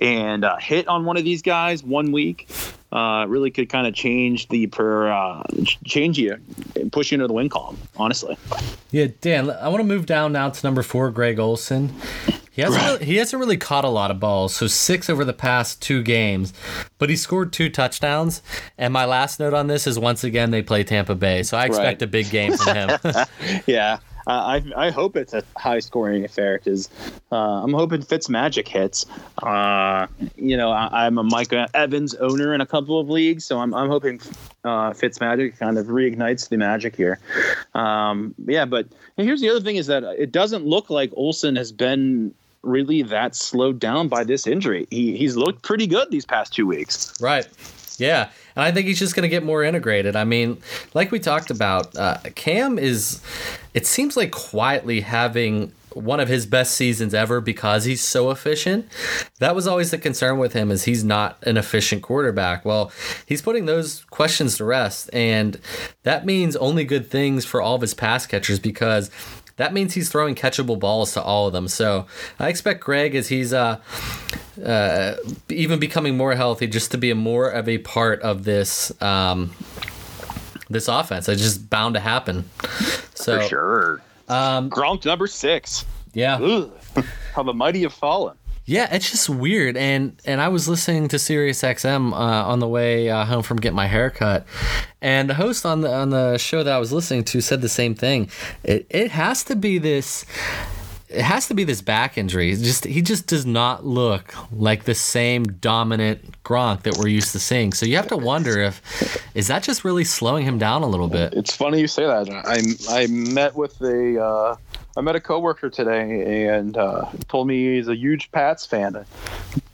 and uh, hit on one of these guys one week, uh, really could kind of change the per uh, change you and push you into the win column. Honestly. Yeah, Dan. I want to move down now to number four, Greg Olsen. He hasn't really, he hasn't really caught a lot of balls, so six over the past two games, but he scored two touchdowns. And my last note on this is once again they play Tampa Bay, so I expect Right. a big game from him. Yeah, uh, I I hope it's a high scoring affair because uh, I'm hoping Fitz Magic hits. Uh, you know, I, I'm a Mike Evans owner in a couple of leagues, so I'm I'm hoping uh, Fitzmagic kind of reignites the magic here. Um, yeah, but here's the other thing: is that it doesn't look like Olsen has been really that slowed down by this injury. He he's looked pretty good these past two weeks. Right. Yeah. And I think he's just going to get more integrated. I mean, like we talked about, uh, Cam is, it seems like quietly having one of his best seasons ever because he's so efficient. That was always the concern with him is he's not an efficient quarterback. Well, he's putting those questions to rest and that means only good things for all of his pass catchers because that means he's throwing catchable balls to all of them. So I expect Greg as he's uh, uh, even becoming more healthy, just to be a more of a part of this um, this offense. It's just bound to happen. So For sure. um, Gronk number six. yeah, Ugh. How the mighty have fallen. Yeah, it's just weird. And and I was listening to Sirius XM uh, on the way uh, home from getting my haircut, and the host on the on the show that I was listening to said the same thing. It it has to be this. It has to be this back injury. It's just he just does not look like the same dominant Gronk that we're used to seeing. So you have to wonder if is that just really slowing him down a little bit. It's funny you say that. I I met with a uh, I met a coworker today and uh, told me he's a huge Pats fan. I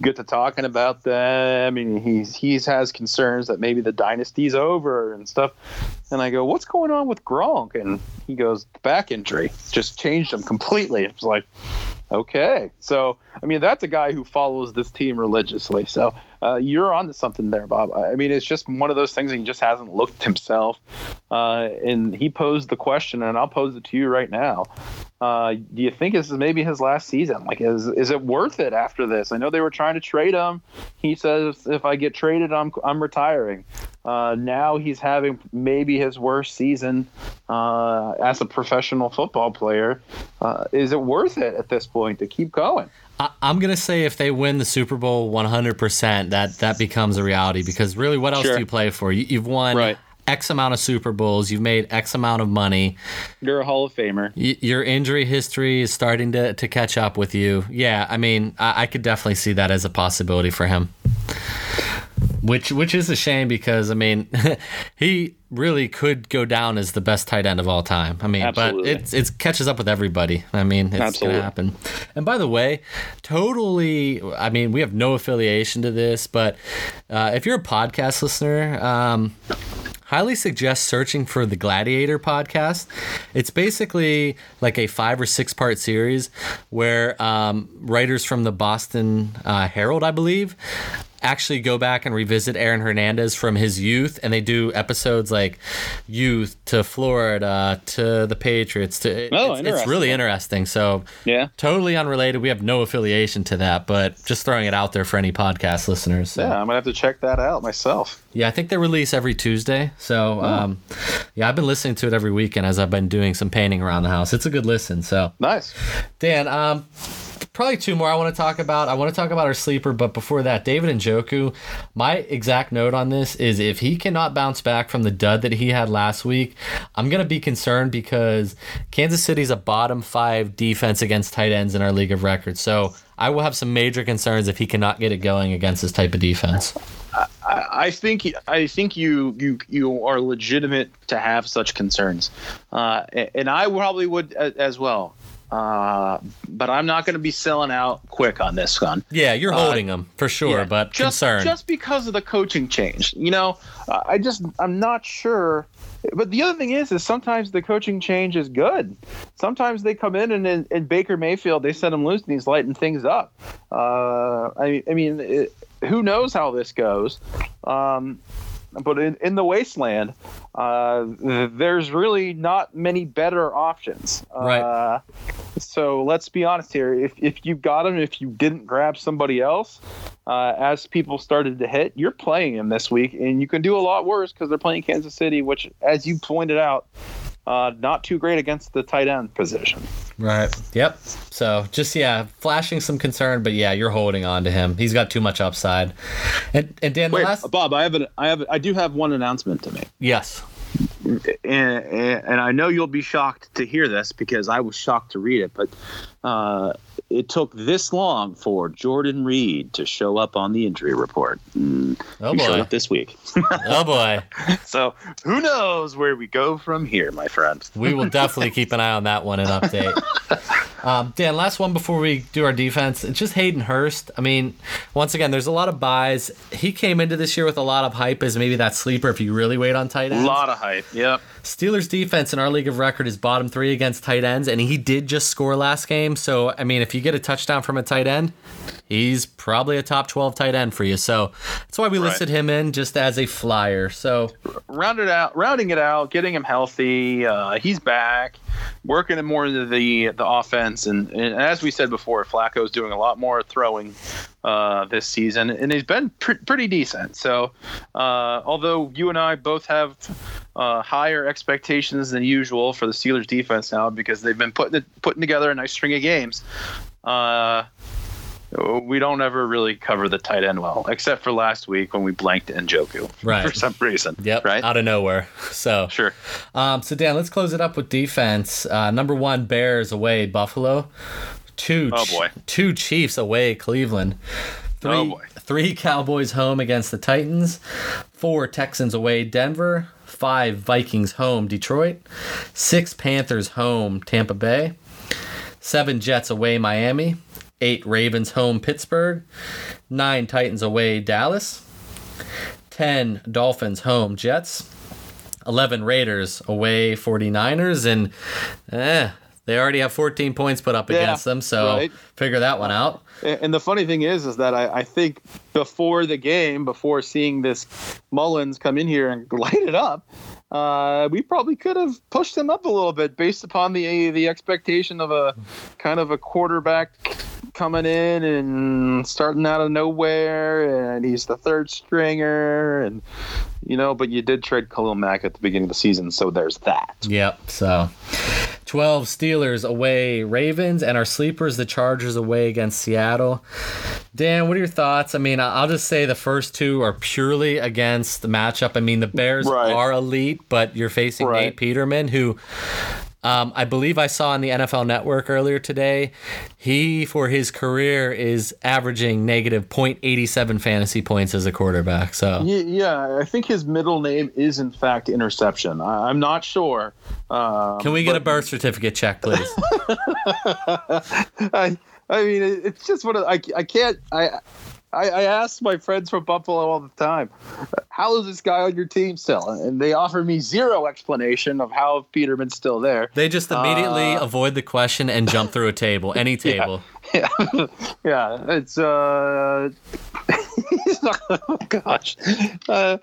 get to talking about them, and he's he's has concerns that maybe the dynasty's over and stuff. And I go, "What's going on with Gronk?" And he goes, "Back injury just changed him completely." It was like, okay, so I mean that's a guy who follows this team religiously. So uh, you're onto something there, Bob. I mean, it's just one of those things. He just hasn't looked himself, uh, and he posed the question, and I'll pose it to you right now. Uh, do you think this is maybe his last season? Like, is is it worth it after this? I know they were trying to trade him. He says if I get traded, I'm I'm retiring. Uh, now he's having maybe his worst season uh, as a professional football player. Uh, is it worth it at this point to keep going? I, I'm gonna say if they win the Super Bowl 100%, that that becomes a reality because really, what else Sure. do you play for? You, you've won Right. X amount of Super Bowls. You've made X amount of money. You're a Hall of Famer. Y- your injury history is starting to, to catch up with you. Yeah, I mean, I, I could definitely see that as a possibility for him. Which which is a shame because I mean, he really could go down as the best tight end of all time. I mean, Absolutely. but it's it catches up with everybody. I mean, it's Absolutely. gonna happen. And by the way, totally. I mean, we have no affiliation to this, but uh, if you're a podcast listener, um, highly suggest searching for the Gladiator podcast. It's basically like a five or six part series where um, writers from the Boston uh, Herald, I believe, actually go back and revisit Aaron Hernandez from his youth, and they do episodes like youth to Florida to the Patriots. To Oh, it's, it's really interesting. So Yeah. totally unrelated. We have no affiliation to that, but just throwing it out there for any podcast listeners. So. Yeah, I'm gonna have to check that out myself. Yeah, I think they release every Tuesday. So, um, yeah, I've been listening to it every weekend as I've been doing some painting around the house. It's a good listen. So, Nice. Dan, um, probably two more I want to talk about. I want to talk about our sleeper, but before that, David Njoku. My exact note on this is if he cannot bounce back from the dud that he had last week, I'm gonna be concerned because Kansas City's a bottom five defense against tight ends in our league of records. So. I will have some major concerns if he cannot get it going against this type of defense. I, I think I think you you you are legitimate to have such concerns, uh, and I probably would as well. Uh, but I'm not going to be selling out quick on this one. Yeah, you're holding them for sure, Yeah, but just concerned. just because of the coaching change. You know, Uh, I just I'm not sure. But the other thing is, is sometimes the coaching change is good. Sometimes they come in and in, in Baker Mayfield they set him loose and he's lighting things up. Uh, I I mean, it, who knows how this goes? Um, but in, in the wasteland, uh, there's really not many better options. Right. Uh, so let's be honest here. If, if you got him, if you didn't grab somebody else, uh, as people started to hit, you're playing him this week, and you can do a lot worse because they're playing Kansas City, which, as you pointed out, uh, not too great against the tight end position. Right. Yep. So just yeah, flashing some concern, but yeah, you're holding on to him. He's got too much upside. And and Dan, the Wait, last Bob, I have an, I have, I do have one announcement to make, yes. and, and, and I know you'll be shocked to hear this because I was shocked to read it, but uh, it took this long for Jordan Reed to show up on the injury report. Mm, Oh showed boy. up this week. Oh boy. so who knows where we go from here, my friend? We will definitely keep an eye on that one and update. Um, Dan, last one before we do our defense. It's just Hayden Hurst. I mean, once again, there's a lot of buys. He came into this year with a lot of hype as maybe that sleeper if you really wait on tight A lot of hype. Yep. Steelers defense in our league of record is bottom three against tight ends, and he did just score last game. So, I mean, if you get a touchdown from a tight end, he's probably a top 12 tight end for you. So that's why we Right. listed him in just as a flyer. So, rounded out, rounding it out, getting him healthy. Uh, he's back, working him more into the the offense, and, and as we said before, Flacco's doing a lot more throwing uh, this season, and he's been pr- pretty decent. So, uh, although you and I both have uh, higher expectations than usual for the Steelers defense now because they've been putting it, putting together a nice string of games. We don't ever really cover the tight end well, except for last week when we blanked Njoku Right. for some reason. yep, Right. out of nowhere. So, Sure. Um, so Dan, let's close it up with defense. Uh, number one, Bears away, Buffalo. Two, Oh, boy. two Chiefs away, Cleveland. Three, Oh, boy. three Cowboys home against the Titans. Four Texans away, Denver. Five Vikings home, Detroit. Six Panthers home, Tampa Bay. Seven Jets away, Miami. Eight Ravens home, Pittsburgh. Nine Titans away, Dallas. 10 Dolphins home, Jets. 11 Raiders away 49ers and eh, they already have 14 points put up Yeah, against them so right. figure that one out And and the funny thing is, is that I, I think before the game, before seeing this Mullens come in here and light it up, uh, we probably could have pushed them up a little bit based upon the the expectation of a kind of a quarterback coming in and starting out of nowhere, and he's the third stringer, and you know. But you did trade Khalil Mack at the beginning of the season, so there's that. yep so 12 Steelers away Ravens and our sleepers the Chargers away against Seattle Dan what are your thoughts I mean I'll just say the first two are purely against the matchup I mean the Bears Right. are elite but you're facing Right. Nate Peterman who Um, I believe I saw on the NFL Network earlier today, he for his career is averaging negative 0.87 fantasy points as a quarterback. So Yeah, I think his middle name is in fact interception. I, I'm not sure. Um, can we get a birth certificate check, please? I, I mean, it's just what I, I can't. I, I, I ask my friends from Buffalo all the time, how is this guy on your team still? And they offer me zero explanation of how Peterman's still there. They just immediately Uh, avoid the question and jump through a table, any table. Yeah, yeah, it's uh, oh gosh. Uh,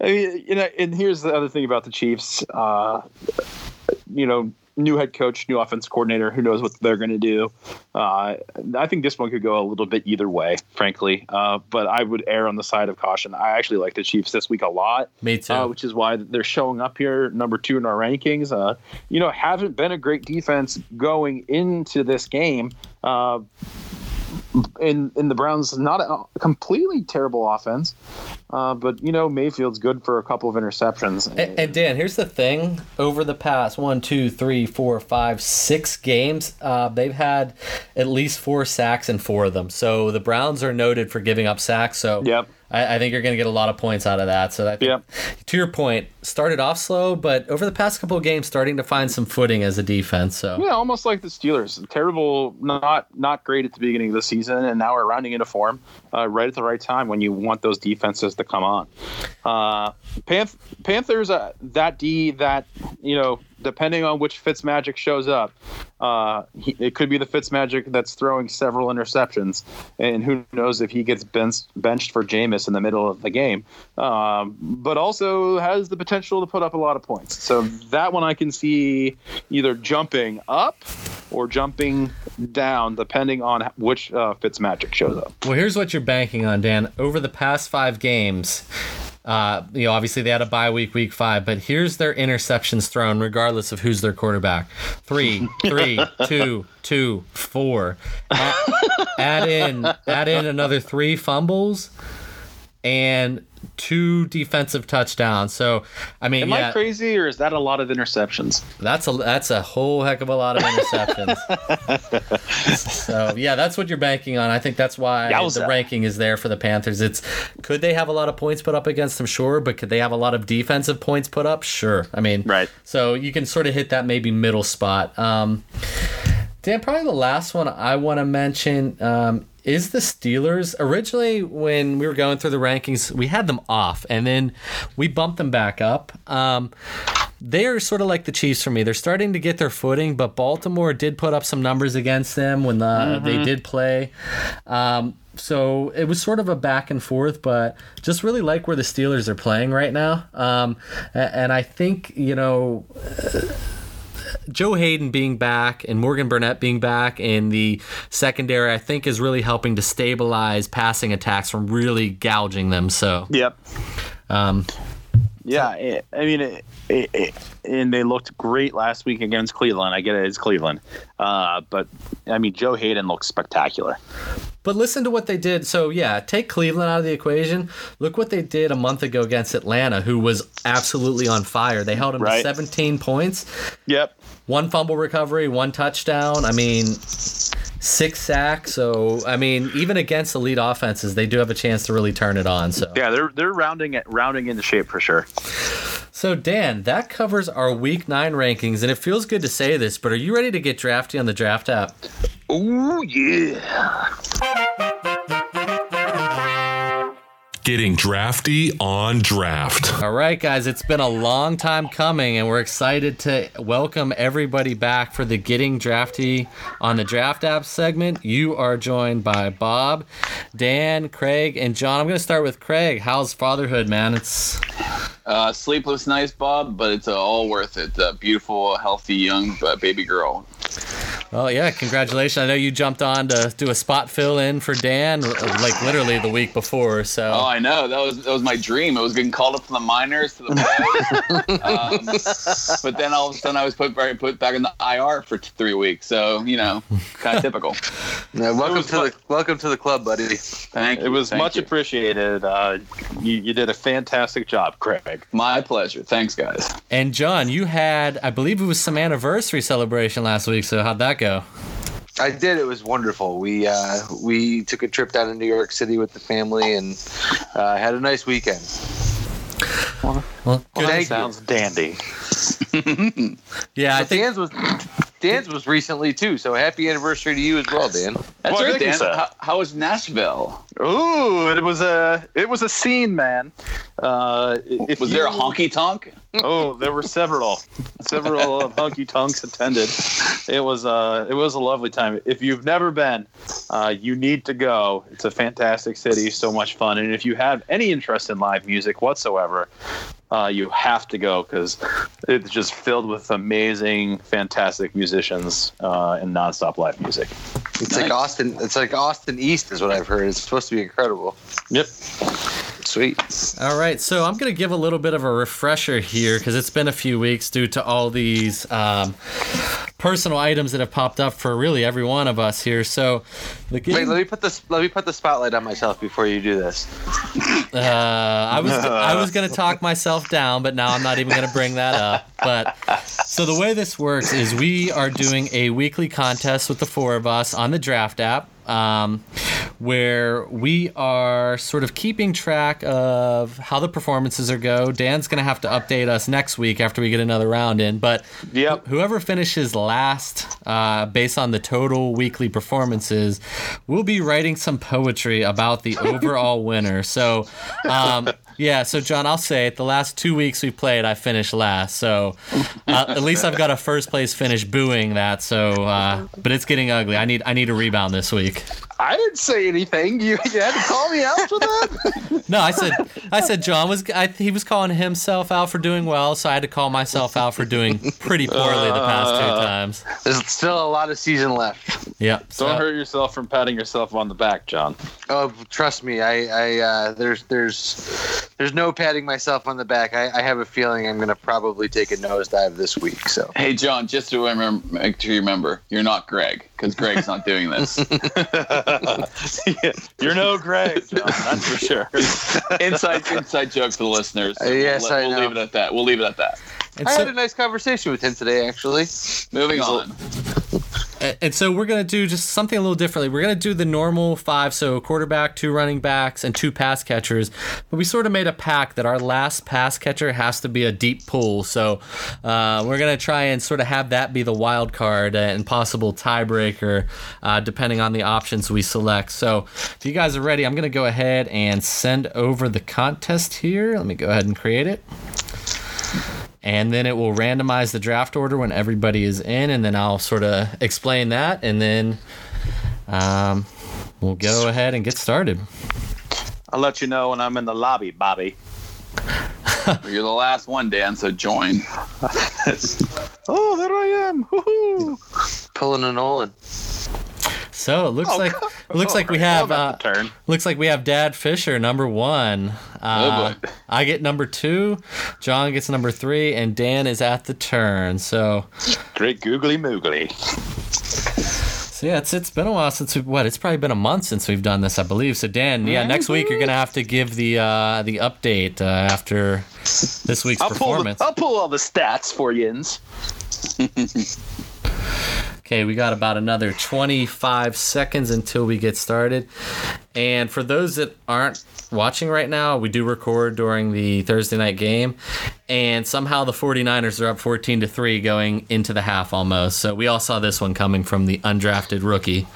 I mean, you know, and here's the other thing about the Chiefs. Uh, you know, new head coach, new offense coordinator. Who knows what they're going to do? Uh, I think this one could go a little bit either way, frankly. Uh, but I would err on the side of caution. I actually like the Chiefs this week a lot Me too. uh, which is why they're showing up here number two in our rankings. Uh, you know, haven't been a great defense going into this game. In in the Browns, not a completely terrible offense, uh, but you know Mayfield's good for a couple of interceptions. And, and Dan, here's the thing: over the past one, two, three, four, five, six games, uh, they've had at least four sacks in four of them. So the Browns are noted for giving up sacks. So Yep. I, I think you're going to get a lot of points out of that. So that, Yep. to your point, started off slow, but over the past couple of games, starting to find some footing as a defense. So Yeah, almost like the Steelers. Terrible, not not great at the beginning of the season, and now we're rounding into form uh, right at the right time when you want those defenses to come on. Uh, Panth- Panthers, uh, that D, that you know, depending on which Fitzmagic shows up, uh, he, it could be the Fitzmagic that's throwing several interceptions, and who knows if he gets benched, benched for Jameis in the middle of the game. Um, but also has the potential to put up a lot of points. So that one I can see either jumping up or jumping down, depending on which uh, Fitzmagic shows up. Well, here's what you're banking on, Dan. Over the past five games, Uh, you know, obviously they had a bye week, week five, but here's their interceptions thrown, regardless of who's their quarterback. Three, three, two, two, four. Add, add in, add in another three fumbles, and two defensive touchdowns. So, I mean, Am yeah, I crazy or is that a lot of interceptions? that's a that's a whole heck of a lot of interceptions. so yeah, that's what you're banking on. I think that's why the ranking is there for the Panthers. It's could they have a lot of points put up against them? Sure, but could they have a lot of defensive points put up? Sure. I mean, Right. So you can sort of hit that maybe middle spot. Um, Dan, probably the last one I want to mention um, is the Steelers. Originally, when we were going through the rankings, we had them off, and then we bumped them back up. Um, they are sort of like the Chiefs for me. They're starting to get their footing, but Baltimore did put up some numbers against them when the, they did play. Um, so it was sort of a back and forth, but just really like where the Steelers are playing right now. Um, and I think, you know, Joe Haden being back and Morgan Burnett being back in the secondary, I think is really helping to stabilize passing attacks from really gouging them. So, Yep. um, Yeah, it, I mean, it, it, and they looked great last week against Cleveland. I get it, it's Cleveland, uh, but I mean, Joe Haden looks spectacular. but listen to what they did. So, yeah, take Cleveland out of the equation. Look what they did a month ago against Atlanta, who was absolutely on fire. They held them Right. to 17 points, Yep. One fumble recovery, one touchdown. I mean, six sacks. So, I mean, even against elite offenses, they do have a chance to really turn it on. So, Yeah, they're they're rounding it, rounding into shape for sure. So, Dan, that covers our week nine rankings, and it feels good to say this, but are you ready to get drafty on the draft app? Oh yeah. Getting drafty on draft. All right, guys, it's been a long time coming, and we're excited to welcome everybody back for the Getting Drafty on the Draft app segment. You are joined by Bob, Dan, Craig, and John. I'm going to start with Craig. How's fatherhood, man? It's Uh, sleepless nights, Bob, but it's uh, all worth it. A beautiful, healthy, young uh, baby girl. Well, yeah. Congratulations! I know you jumped on to do a spot fill in for Dan, like literally the week before. So. Oh, I know. That was that was my dream. It was getting called up from the minors to the pros. um, but then all of a sudden, I was put back, put back in the IR for t- three weeks. So you know, kind of typical. Yeah, welcome was to the welcome to the club, buddy. Thank you. It was thank much you. appreciated. Uh, you, you did a fantastic job, Craig. My pleasure. Thanks, guys. And John, you had, I believe it was some anniversary celebration last week. So how'd that go? I did. It was wonderful. We uh, we took a trip down to New York City with the family and uh, had a nice weekend. Well, Well, Thank that you. sounds dandy. yeah, I think Dan's was Dan's was recently too. So happy anniversary to you as well, Dan. That's Well, right, Dan. sir. How, how was Nashville? Ooh, it was a it was a scene, man. Uh, if Was there a honky tonk? Oh, there were several, several of honky tonks attended. It was uh, it was a lovely time. If you've never been, uh, you need to go. It's a fantastic city, so much fun. And if you have any interest in live music whatsoever, uh, you have to go because it's just filled with amazing, fantastic musicians uh, and nonstop live music. It's Nice. like Austin. It's like Austin East, is what I've heard. It's supposed to be incredible. Yep. Sweet. All right, so I'm going to give a little bit of a refresher here because it's been a few weeks due to all these um, personal items that have popped up for really every one of us here. So, the Wait, let me put this. Let me put the spotlight on myself before you do this. uh, I was I was going to talk myself down, but now I'm not even going to bring that up. But so the way this works is we are doing a weekly contest with the four of us on the draft app. Um, where we are sort of keeping track of how the performances are go. Dan's gonna have to update us next week after we get another round in. But Yep. whoever finishes last, uh, based on the total weekly performances, we'll be writing some poetry about the overall winner. So, um, yeah. So John, I'll say it. The last two weeks we played, I finished last. So uh, at least I've got a first place finish booing that. So, uh, but it's getting ugly. I need I need a rebound this week. I didn't say anything. You, you had to call me out for that. No, I said I said John was I, he was calling himself out for doing well, so I had to call myself out for doing pretty poorly the past two times. There's still a lot of season left. Yeah. So, Don't hurt yourself from patting yourself on the back, John. Oh, trust me. I, I uh, there's there's there's no patting myself on the back. I, I have a feeling I'm going to probably take a nosedive this week. So Hey, John, just to remember, make sure you remember, you're not Greg because Greg's not doing this. Yeah, You're no Greg, John, that's for sure. inside inside joke for the listeners. Uh, yes, we'll, I we'll know. leave it at that. We'll leave it at that. And I had a nice conversation with him today, actually. Moving on. And- so we're gonna do just something a little differently. We're gonna do the normal five, so quarterback, two running backs, and two pass catchers. But we sort of made a pact that our last pass catcher has to be a deep pull. So uh, we're gonna try and sort of have that be the wild card and possible tiebreaker, uh, depending on the options we select. So if you guys are ready, I'm gonna go ahead and send over the contest here. Let me go ahead and create it and then it will randomize the draft order when everybody is in, and then I'll sort of explain that, and then um, we'll go ahead and get started. I'll let you know when I'm in the lobby, Bobby. You're the last one, Dan, so join. Oh, there I am. Woo-hoo. Pulling a Nolan. So it looks Oh, like it looks like we have uh, turn. looks like we have Dad Fisher number one. Uh, Oh, boy. I get number two, John gets number three, and Dan is at the turn. So Great googly moogly. So yeah, it's it's been a while since we've what? It's probably been a month since we've done this, I believe. So Dan, yeah, next week you're gonna have to give the uh, the update uh, after this week's I'll pull, the, performance. I'll pull all the stats for yins. Okay, we got about another 25 seconds until we get started. And for those that aren't watching right now, we do record during the Thursday night game. And somehow the 49ers are up 14 to 3 going into the half almost. So we all saw this one coming from the undrafted rookie.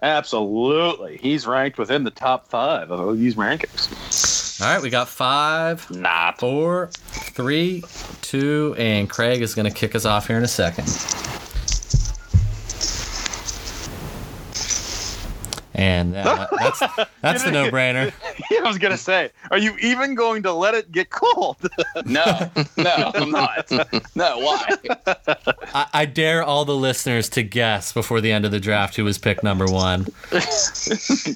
Absolutely. He's ranked within the top five of these rankings. All right, we got five, Not. four, three, two, and Craig is going to kick us off here in a second. And uh, that's that's the no-brainer. I was going to say, are you even going to let it get cold? No, no, I'm not. No, why? I, I dare all the listeners to guess before the end of the draft who was picked number one.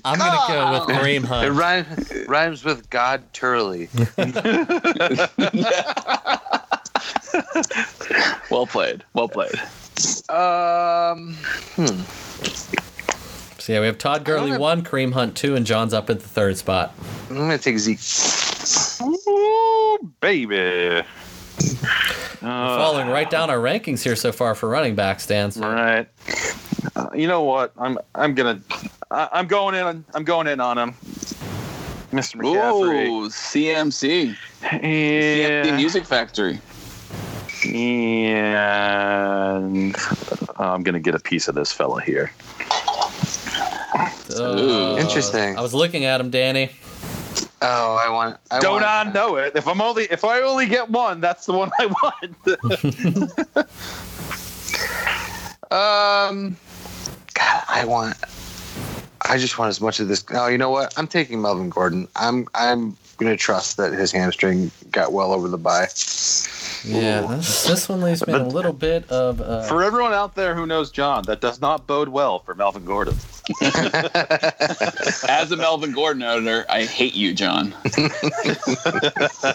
I'm gonna go with Kareem It Hunt. rhymes, rhymes with God Turley. Well played. Well played. Um, So yeah, we have Todd Gurley one, Kareem Hunt two, and John's up at the third spot. I'm gonna take Zeke. Ooh, baby. Uh, Falling right down our rankings here so far for running backs, Dan. So- Right. Uh, you know what? I'm I'm gonna I, I'm going in. I'm going in on him, Mr. McCaffrey. Ooh, CMC. CMC Music Factory. and I'm gonna get a piece of this fella here. Uh, Interesting. I was looking at him, Danny. Oh, I want. I Don't want, I know it? If I'm only if I only get one, that's the one I want. Um, God, I want. I just want as much of this. Oh, you know what? I'm taking Melvin Gordon. I'm. I'm gonna trust that his hamstring got well over the bye. Yeah, this, this one leaves me in a little bit of. Uh, for everyone out there who knows John, that does not bode well for Melvin Gordon. As a Melvin Gordon owner, I hate you, John.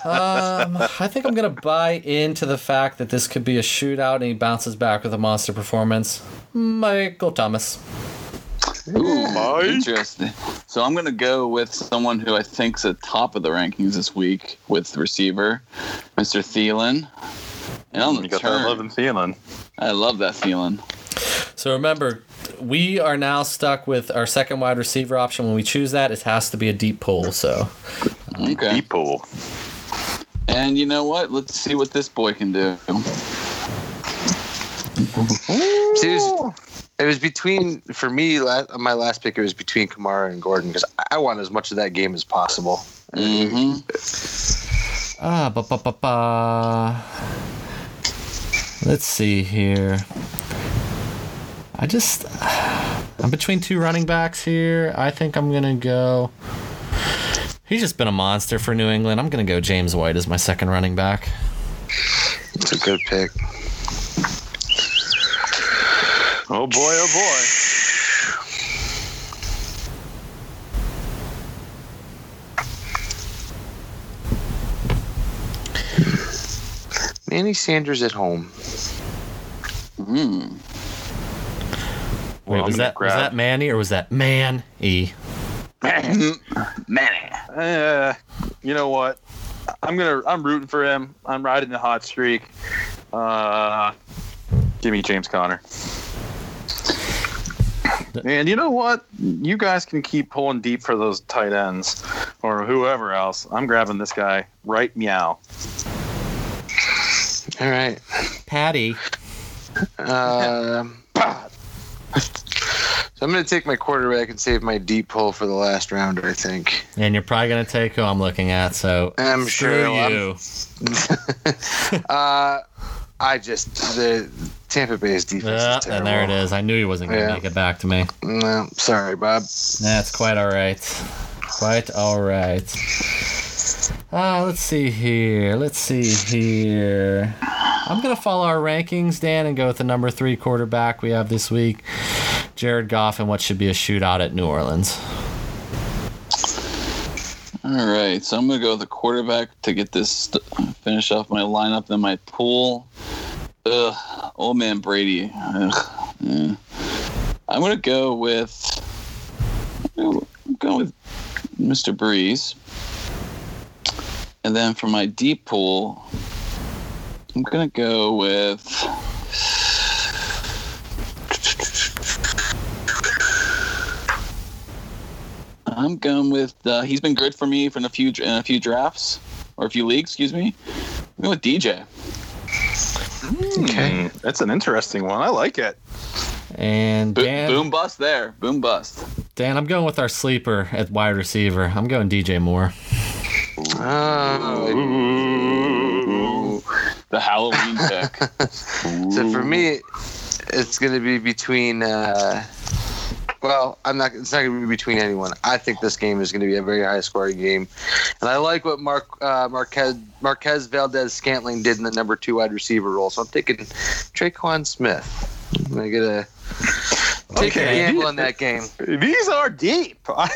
um, I think I'm gonna buy into the fact that this could be a shootout, and he bounces back with a monster performance. Michael Thomas. Ooh, interesting. So I'm gonna go with someone who I think's at top of the rankings this week with the receiver, Mr. Thielen. And on mm, the You got turn, that love and feeling. I love that Thielen. So remember, we are now stuck with our second wide receiver option. When we choose that, it has to be a deep pull. So uh, Okay. Deep pool. And you know what? Let's see what this boy can do. See, it, was, between for me. la my last pick it was between Kamara and Gordon because I want as much of that game as possible. hmm ah, ba ba ba ba. Let's see here. I just I'm between two running backs here. I think I'm gonna go. He's just been a monster for New England. I'm gonna go James White as my second running back. It's a good pick. Oh boy, oh boy. Manny Sanders at home. Hmm. Wait, I'm was gonna that was grab- that Manny or was that Man E? Manny. Uh, you know what? I'm gonna. I'm rooting for him. I'm riding the hot streak. Uh, give me James Conner. And you know what? You guys can keep pulling deep for those tight ends or whoever else. I'm grabbing this guy right meow. All right. Patty. Um, so I'm going to take my quarterback and save my deep pull for the last rounder, I think. And you're probably gonna take who I'm looking at, so I'm screw sure I'm- you. uh, I just, the Tampa Bay's defense Yeah, is terrible. and there it is. I knew he wasn't gonna Yeah. make it back to me. No, sorry, Bob. That's quite all right. Quite all right. Uh, let's see here. Let's see here. I'm gonna follow our rankings, Dan, and go with the number three quarterback we have this week, Jared Goff, and what should be a shootout at New Orleans. All right, so I'm gonna go with the quarterback to get this st- finish off my lineup. Then my pool. Ugh, old man Brady. Ugh, yeah. I'm gonna go with. I'm going with Mr. Brees. And then for my deep pool, I'm gonna go with. I'm going with. Uh, he's been good for me for in a few in a few drafts or a few leagues. Excuse me. I'm going with DJ. Okay. Hmm, that's an interesting one. I like it. And Bo- Dan, boom bust there. Boom bust. Dan, I'm going with our sleeper at wide receiver. I'm going DJ Moore. Uh, the Halloween pick. so for me, it's going to be between. Uh, well, I'm not. It's not going to be between anyone. I think this game is going to be a very high scoring game, and I like what Mark uh, Marquez Marquez Valdes Scantling did in the number two wide receiver role. So I'm taking Tre'Quan Smith. I'm going to get a take a gamble in that game. These are deep. Are-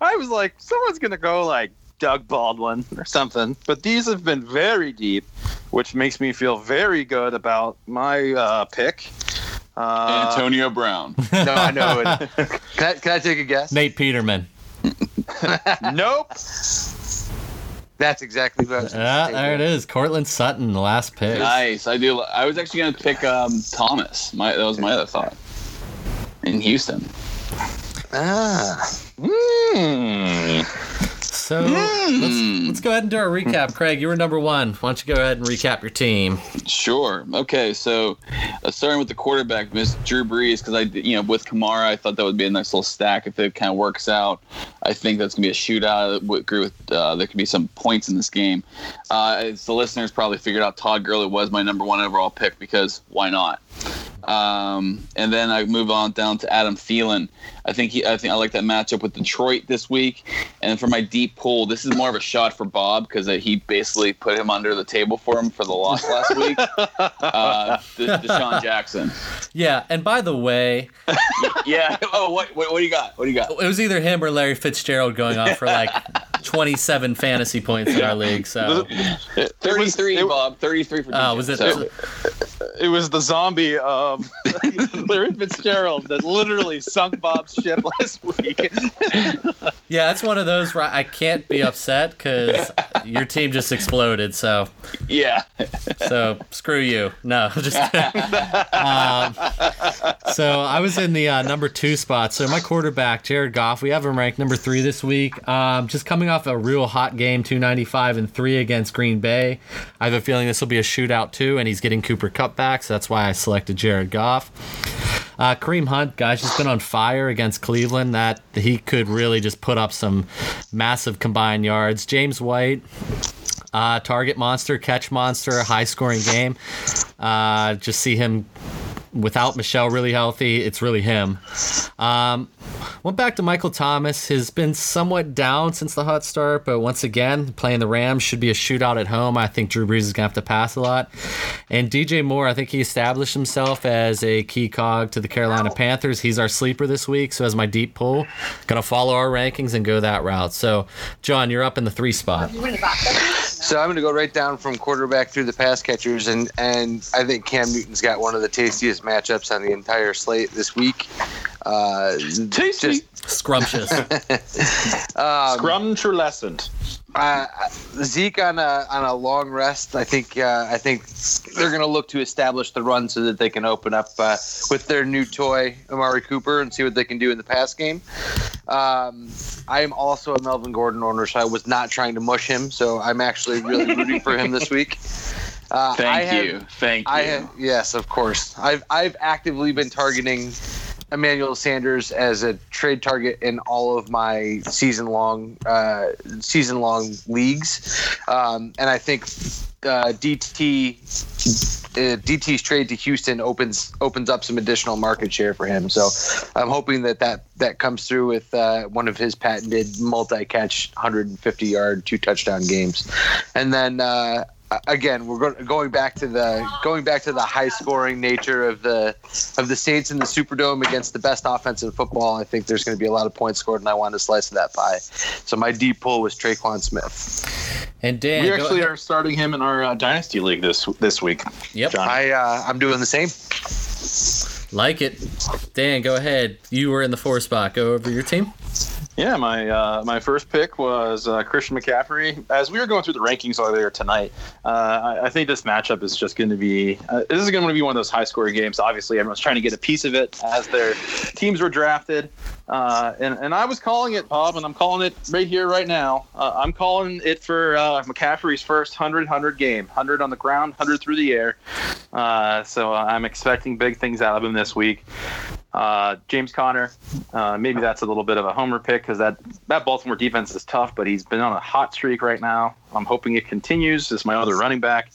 I was like, someone's gonna go like Doug Baldwin or something, but these have been very deep, which makes me feel very good about my uh, pick. Uh, Antonio Brown. No, I know it. Can I, can I take a guess? Nate Peterman. nope. That's exactly what I was. Ah, there it is. Courtland Sutton, the last pick. Nice. I do. I was actually going to pick um, Thomas. My that was my other thought. In Houston. Ah, Hmm. So let's, let's go ahead and do our recap. Craig, you were number one. Why don't you go ahead and recap your team? Sure. Okay. So, uh, starting with the quarterback, Miss Drew Brees, because I, you know, with Kamara, I thought that would be a nice little stack if it kind of works out. I think that's gonna be a shootout. I agree with uh, there could be some points in this game. Uh, as the listeners probably figured out, Todd Gurley was my number one overall pick because why not? Um, and then I move on down to Adam Thielen. I think he, I think I like that matchup with Detroit this week. And for my deep pull, this is more of a shot for Bob because he basically put him under the table for him for the loss last week. Uh, De- DeSean Jackson. Yeah, and by the way, Yeah. Oh, what, what, what do you got? What do you got? it was either him or Larry Fitzgerald going off for like 27 fantasy points in our league. So, Thirty-three, it- Bob. Thirty-three for. oh, DJ. was it? So- It was the zombie of Larry Fitzgerald that literally sunk Bob's ship last week. Yeah, that's one of those where I can't be upset because your team just exploded. So, yeah. so screw you. No, just. um, so I was in the uh, number two spot. So my quarterback, Jared Goff, we have him ranked number three this week. Um, just coming off a real hot game, 295 and three against Green Bay. I have a feeling this will be a shootout too, and he's getting Cooper Kupp back, so that's why I selected Jared Goff. Uh, Kareem Hunt, guys, just been on fire against Cleveland. That he could really just put up some massive combined yards. James White, uh, target monster, catch monster, high scoring game. Uh, just see him without Michel really healthy. It's really him. Um, went back to Michael Thomas. Has been somewhat down since the hot start, but once again, playing the Rams should be a shootout at home. I think Drew Brees is gonna have to pass a lot. And DJ Moore, I think he established himself as a key cog to the Carolina Panthers. He's our sleeper this week, so as my deep pull, gonna follow our rankings and go that route. So, John, you're up in the three spot. So I'm going to go right down from quarterback through the pass catchers, and and I think Cam Newton's got one of the tastiest matchups on the entire slate this week. Uh, Tasty. Scrumptious. um, Scrumturlescent. uh, Zeke on a on a long rest. I think uh, I think they're going to look to establish the run so that they can open up uh, with their new toy Amari Cooper and see what they can do in the pass game. Um, I am also a Melvin Gordon owner, so I was not trying to mush him. So I'm actually really rooting for him this week. Uh, I Thank have- you. Thank you. I have, yes, of course. I've I've actively been targeting Emmanuel Sanders as a trade target in all of my season long uh, season long leagues, um, and I think uh, DT. Uh, DT's trade to Houston opens opens up some additional market share for him, so I'm hoping that that, that comes through with uh, one of his patented multi-catch, 150 yard, two touchdown games, and then uh, again we're go- going back to the going back to the high scoring nature of the of the Saints in the Superdome against the best offense in football. I think there's going to be a lot of points scored, and I want to slice of that pie. So my deep pull was Tre'Quan Smith. and Dan, We actually are starting him in our uh, dynasty league this this week. Yep. John. I uh, I'm doing the same. like it. Dan, go ahead. You were in the four spot. Go over your team. Yeah, my uh, my first pick was uh, Christian McCaffrey. As we were going through the rankings earlier tonight, uh, I, I think this matchup is just going to be uh, this is going to be one of those high scoring games. Obviously, everyone's trying to get a piece of it as their teams were drafted, uh, and and I was calling it, Bob, and I'm calling it right here, right now. Uh, I'm calling it for uh, McCaffrey's first 100 100 game, 100 on the ground, 100 through the air. Uh, so I'm expecting big things out of him this week. Uh, James Conner, uh, maybe that's a little bit of a homer pick because that, that Baltimore defense is tough, but he's been on a hot streak right now. I'm hoping it continues. This is my other running back.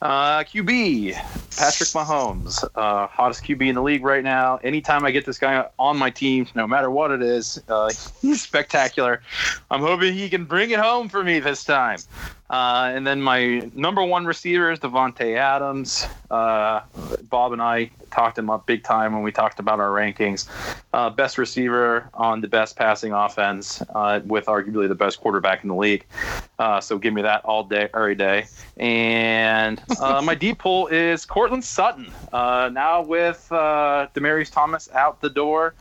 Uh, QB, Patrick Mahomes, uh, hottest QB in the league right now. Anytime I get this guy on my team, no matter what it is, uh, he's spectacular. I'm hoping he can bring it home for me this time. Uh, and then my number one receiver is Davante Adams. Uh, Bob and I talked him up big time when we talked about our rankings. Uh, best receiver on the best passing offense, uh, with arguably the best quarterback in the league. Uh, so give me that all day, every day. And uh, my deep pull is Courtland Sutton. Uh, now with uh, Demaryius Thomas out the door,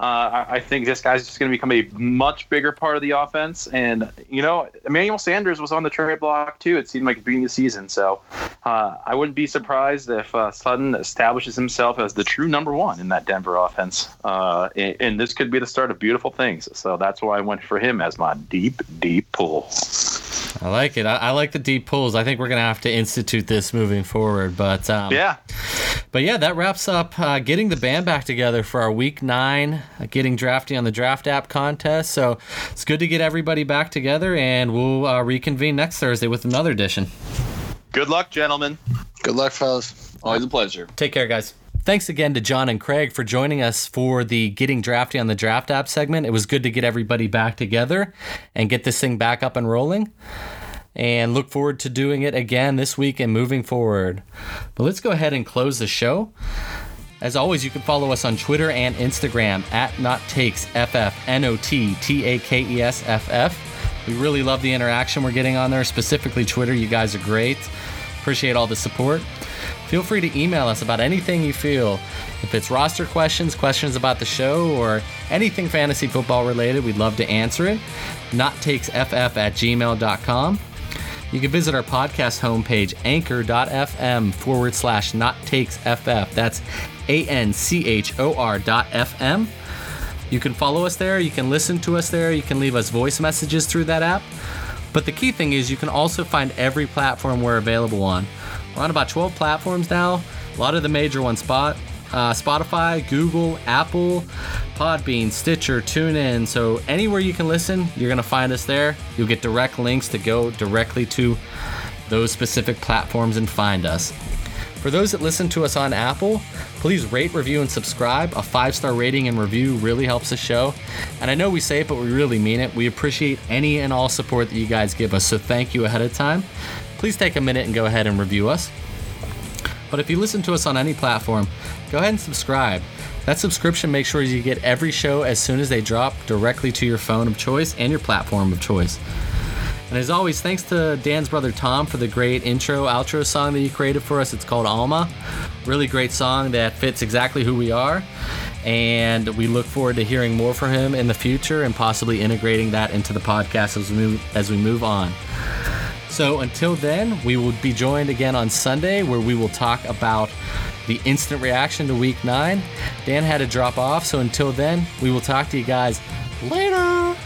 uh, I, think this guy's just going to become a much bigger part of the offense. And, you know, Emmanuel Sanders was on the trade block too, it seemed like at the beginning of the season. So uh, I wouldn't be surprised if uh, Sutton establishes himself as the true number one in that Denver offense. Uh, and, and this could be the start of beautiful things. So that's why I went for him as my deep, deep pull. I like it. I, I like the deep pulls. I think we're gonna have to institute this moving forward. But um, Yeah. But yeah, that wraps up uh, getting the band back together for our week nine, getting drafty on the draft app contest. So it's good to get everybody back together, and we'll uh, reconvene next Thursday with another edition. Good luck, gentlemen. Good luck, fellas. Always a pleasure. Take care, guys. Thanks again to John and Craig for joining us for the Getting Drafty on the Draft app segment. It was good to get everybody back together and get this thing back up and rolling. And look forward to doing it again this week and moving forward. But let's go ahead and close the show. As always, you can follow us on Twitter and Instagram at Not Takes FF, N O T T A K E S F F. We really love the interaction we're getting on there, specifically Twitter. You guys are great. Appreciate all the support. Feel free to email us about anything you feel. If it's roster questions, questions about the show, or anything fantasy football related, we'd love to answer it. NotTakesFF at gmail.com. You can visit our podcast homepage, anchor.fm forward slash not takes FF. That's A N C H O R dot FM. You can follow us there, you can listen to us there, you can leave us voice messages through that app. But the key thing is you can also find every platform we're available on. We're on about 12 platforms now, a lot of the major ones spot. Uh, Spotify, Google, Apple, Podbean, Stitcher, TuneIn. So anywhere you can listen, you're gonna find us there. You'll get direct links to go directly to those specific platforms and find us. For those that listen to us on Apple, please rate, review, and subscribe. A five star rating and review really helps the show. And I know we say it, but we really mean it. We appreciate any and all support that you guys give us, so thank you ahead of time. Please take a minute and go ahead and review us. But if you listen to us on any platform, go ahead and subscribe. That subscription makes sure you get every show as soon as they drop directly to your phone of choice and your platform of choice. And as always, thanks to Dan's brother Tom for the great intro outro song that he created for us. It's called Alma. Really great song that fits exactly who we are. And we look forward to hearing more from him in the future and possibly integrating that into the podcast as we move, as we move on. So until then, we will be joined again on Sunday where we will talk about the instant reaction to week nine. Dan had to drop off, so until then, we will talk to you guys later.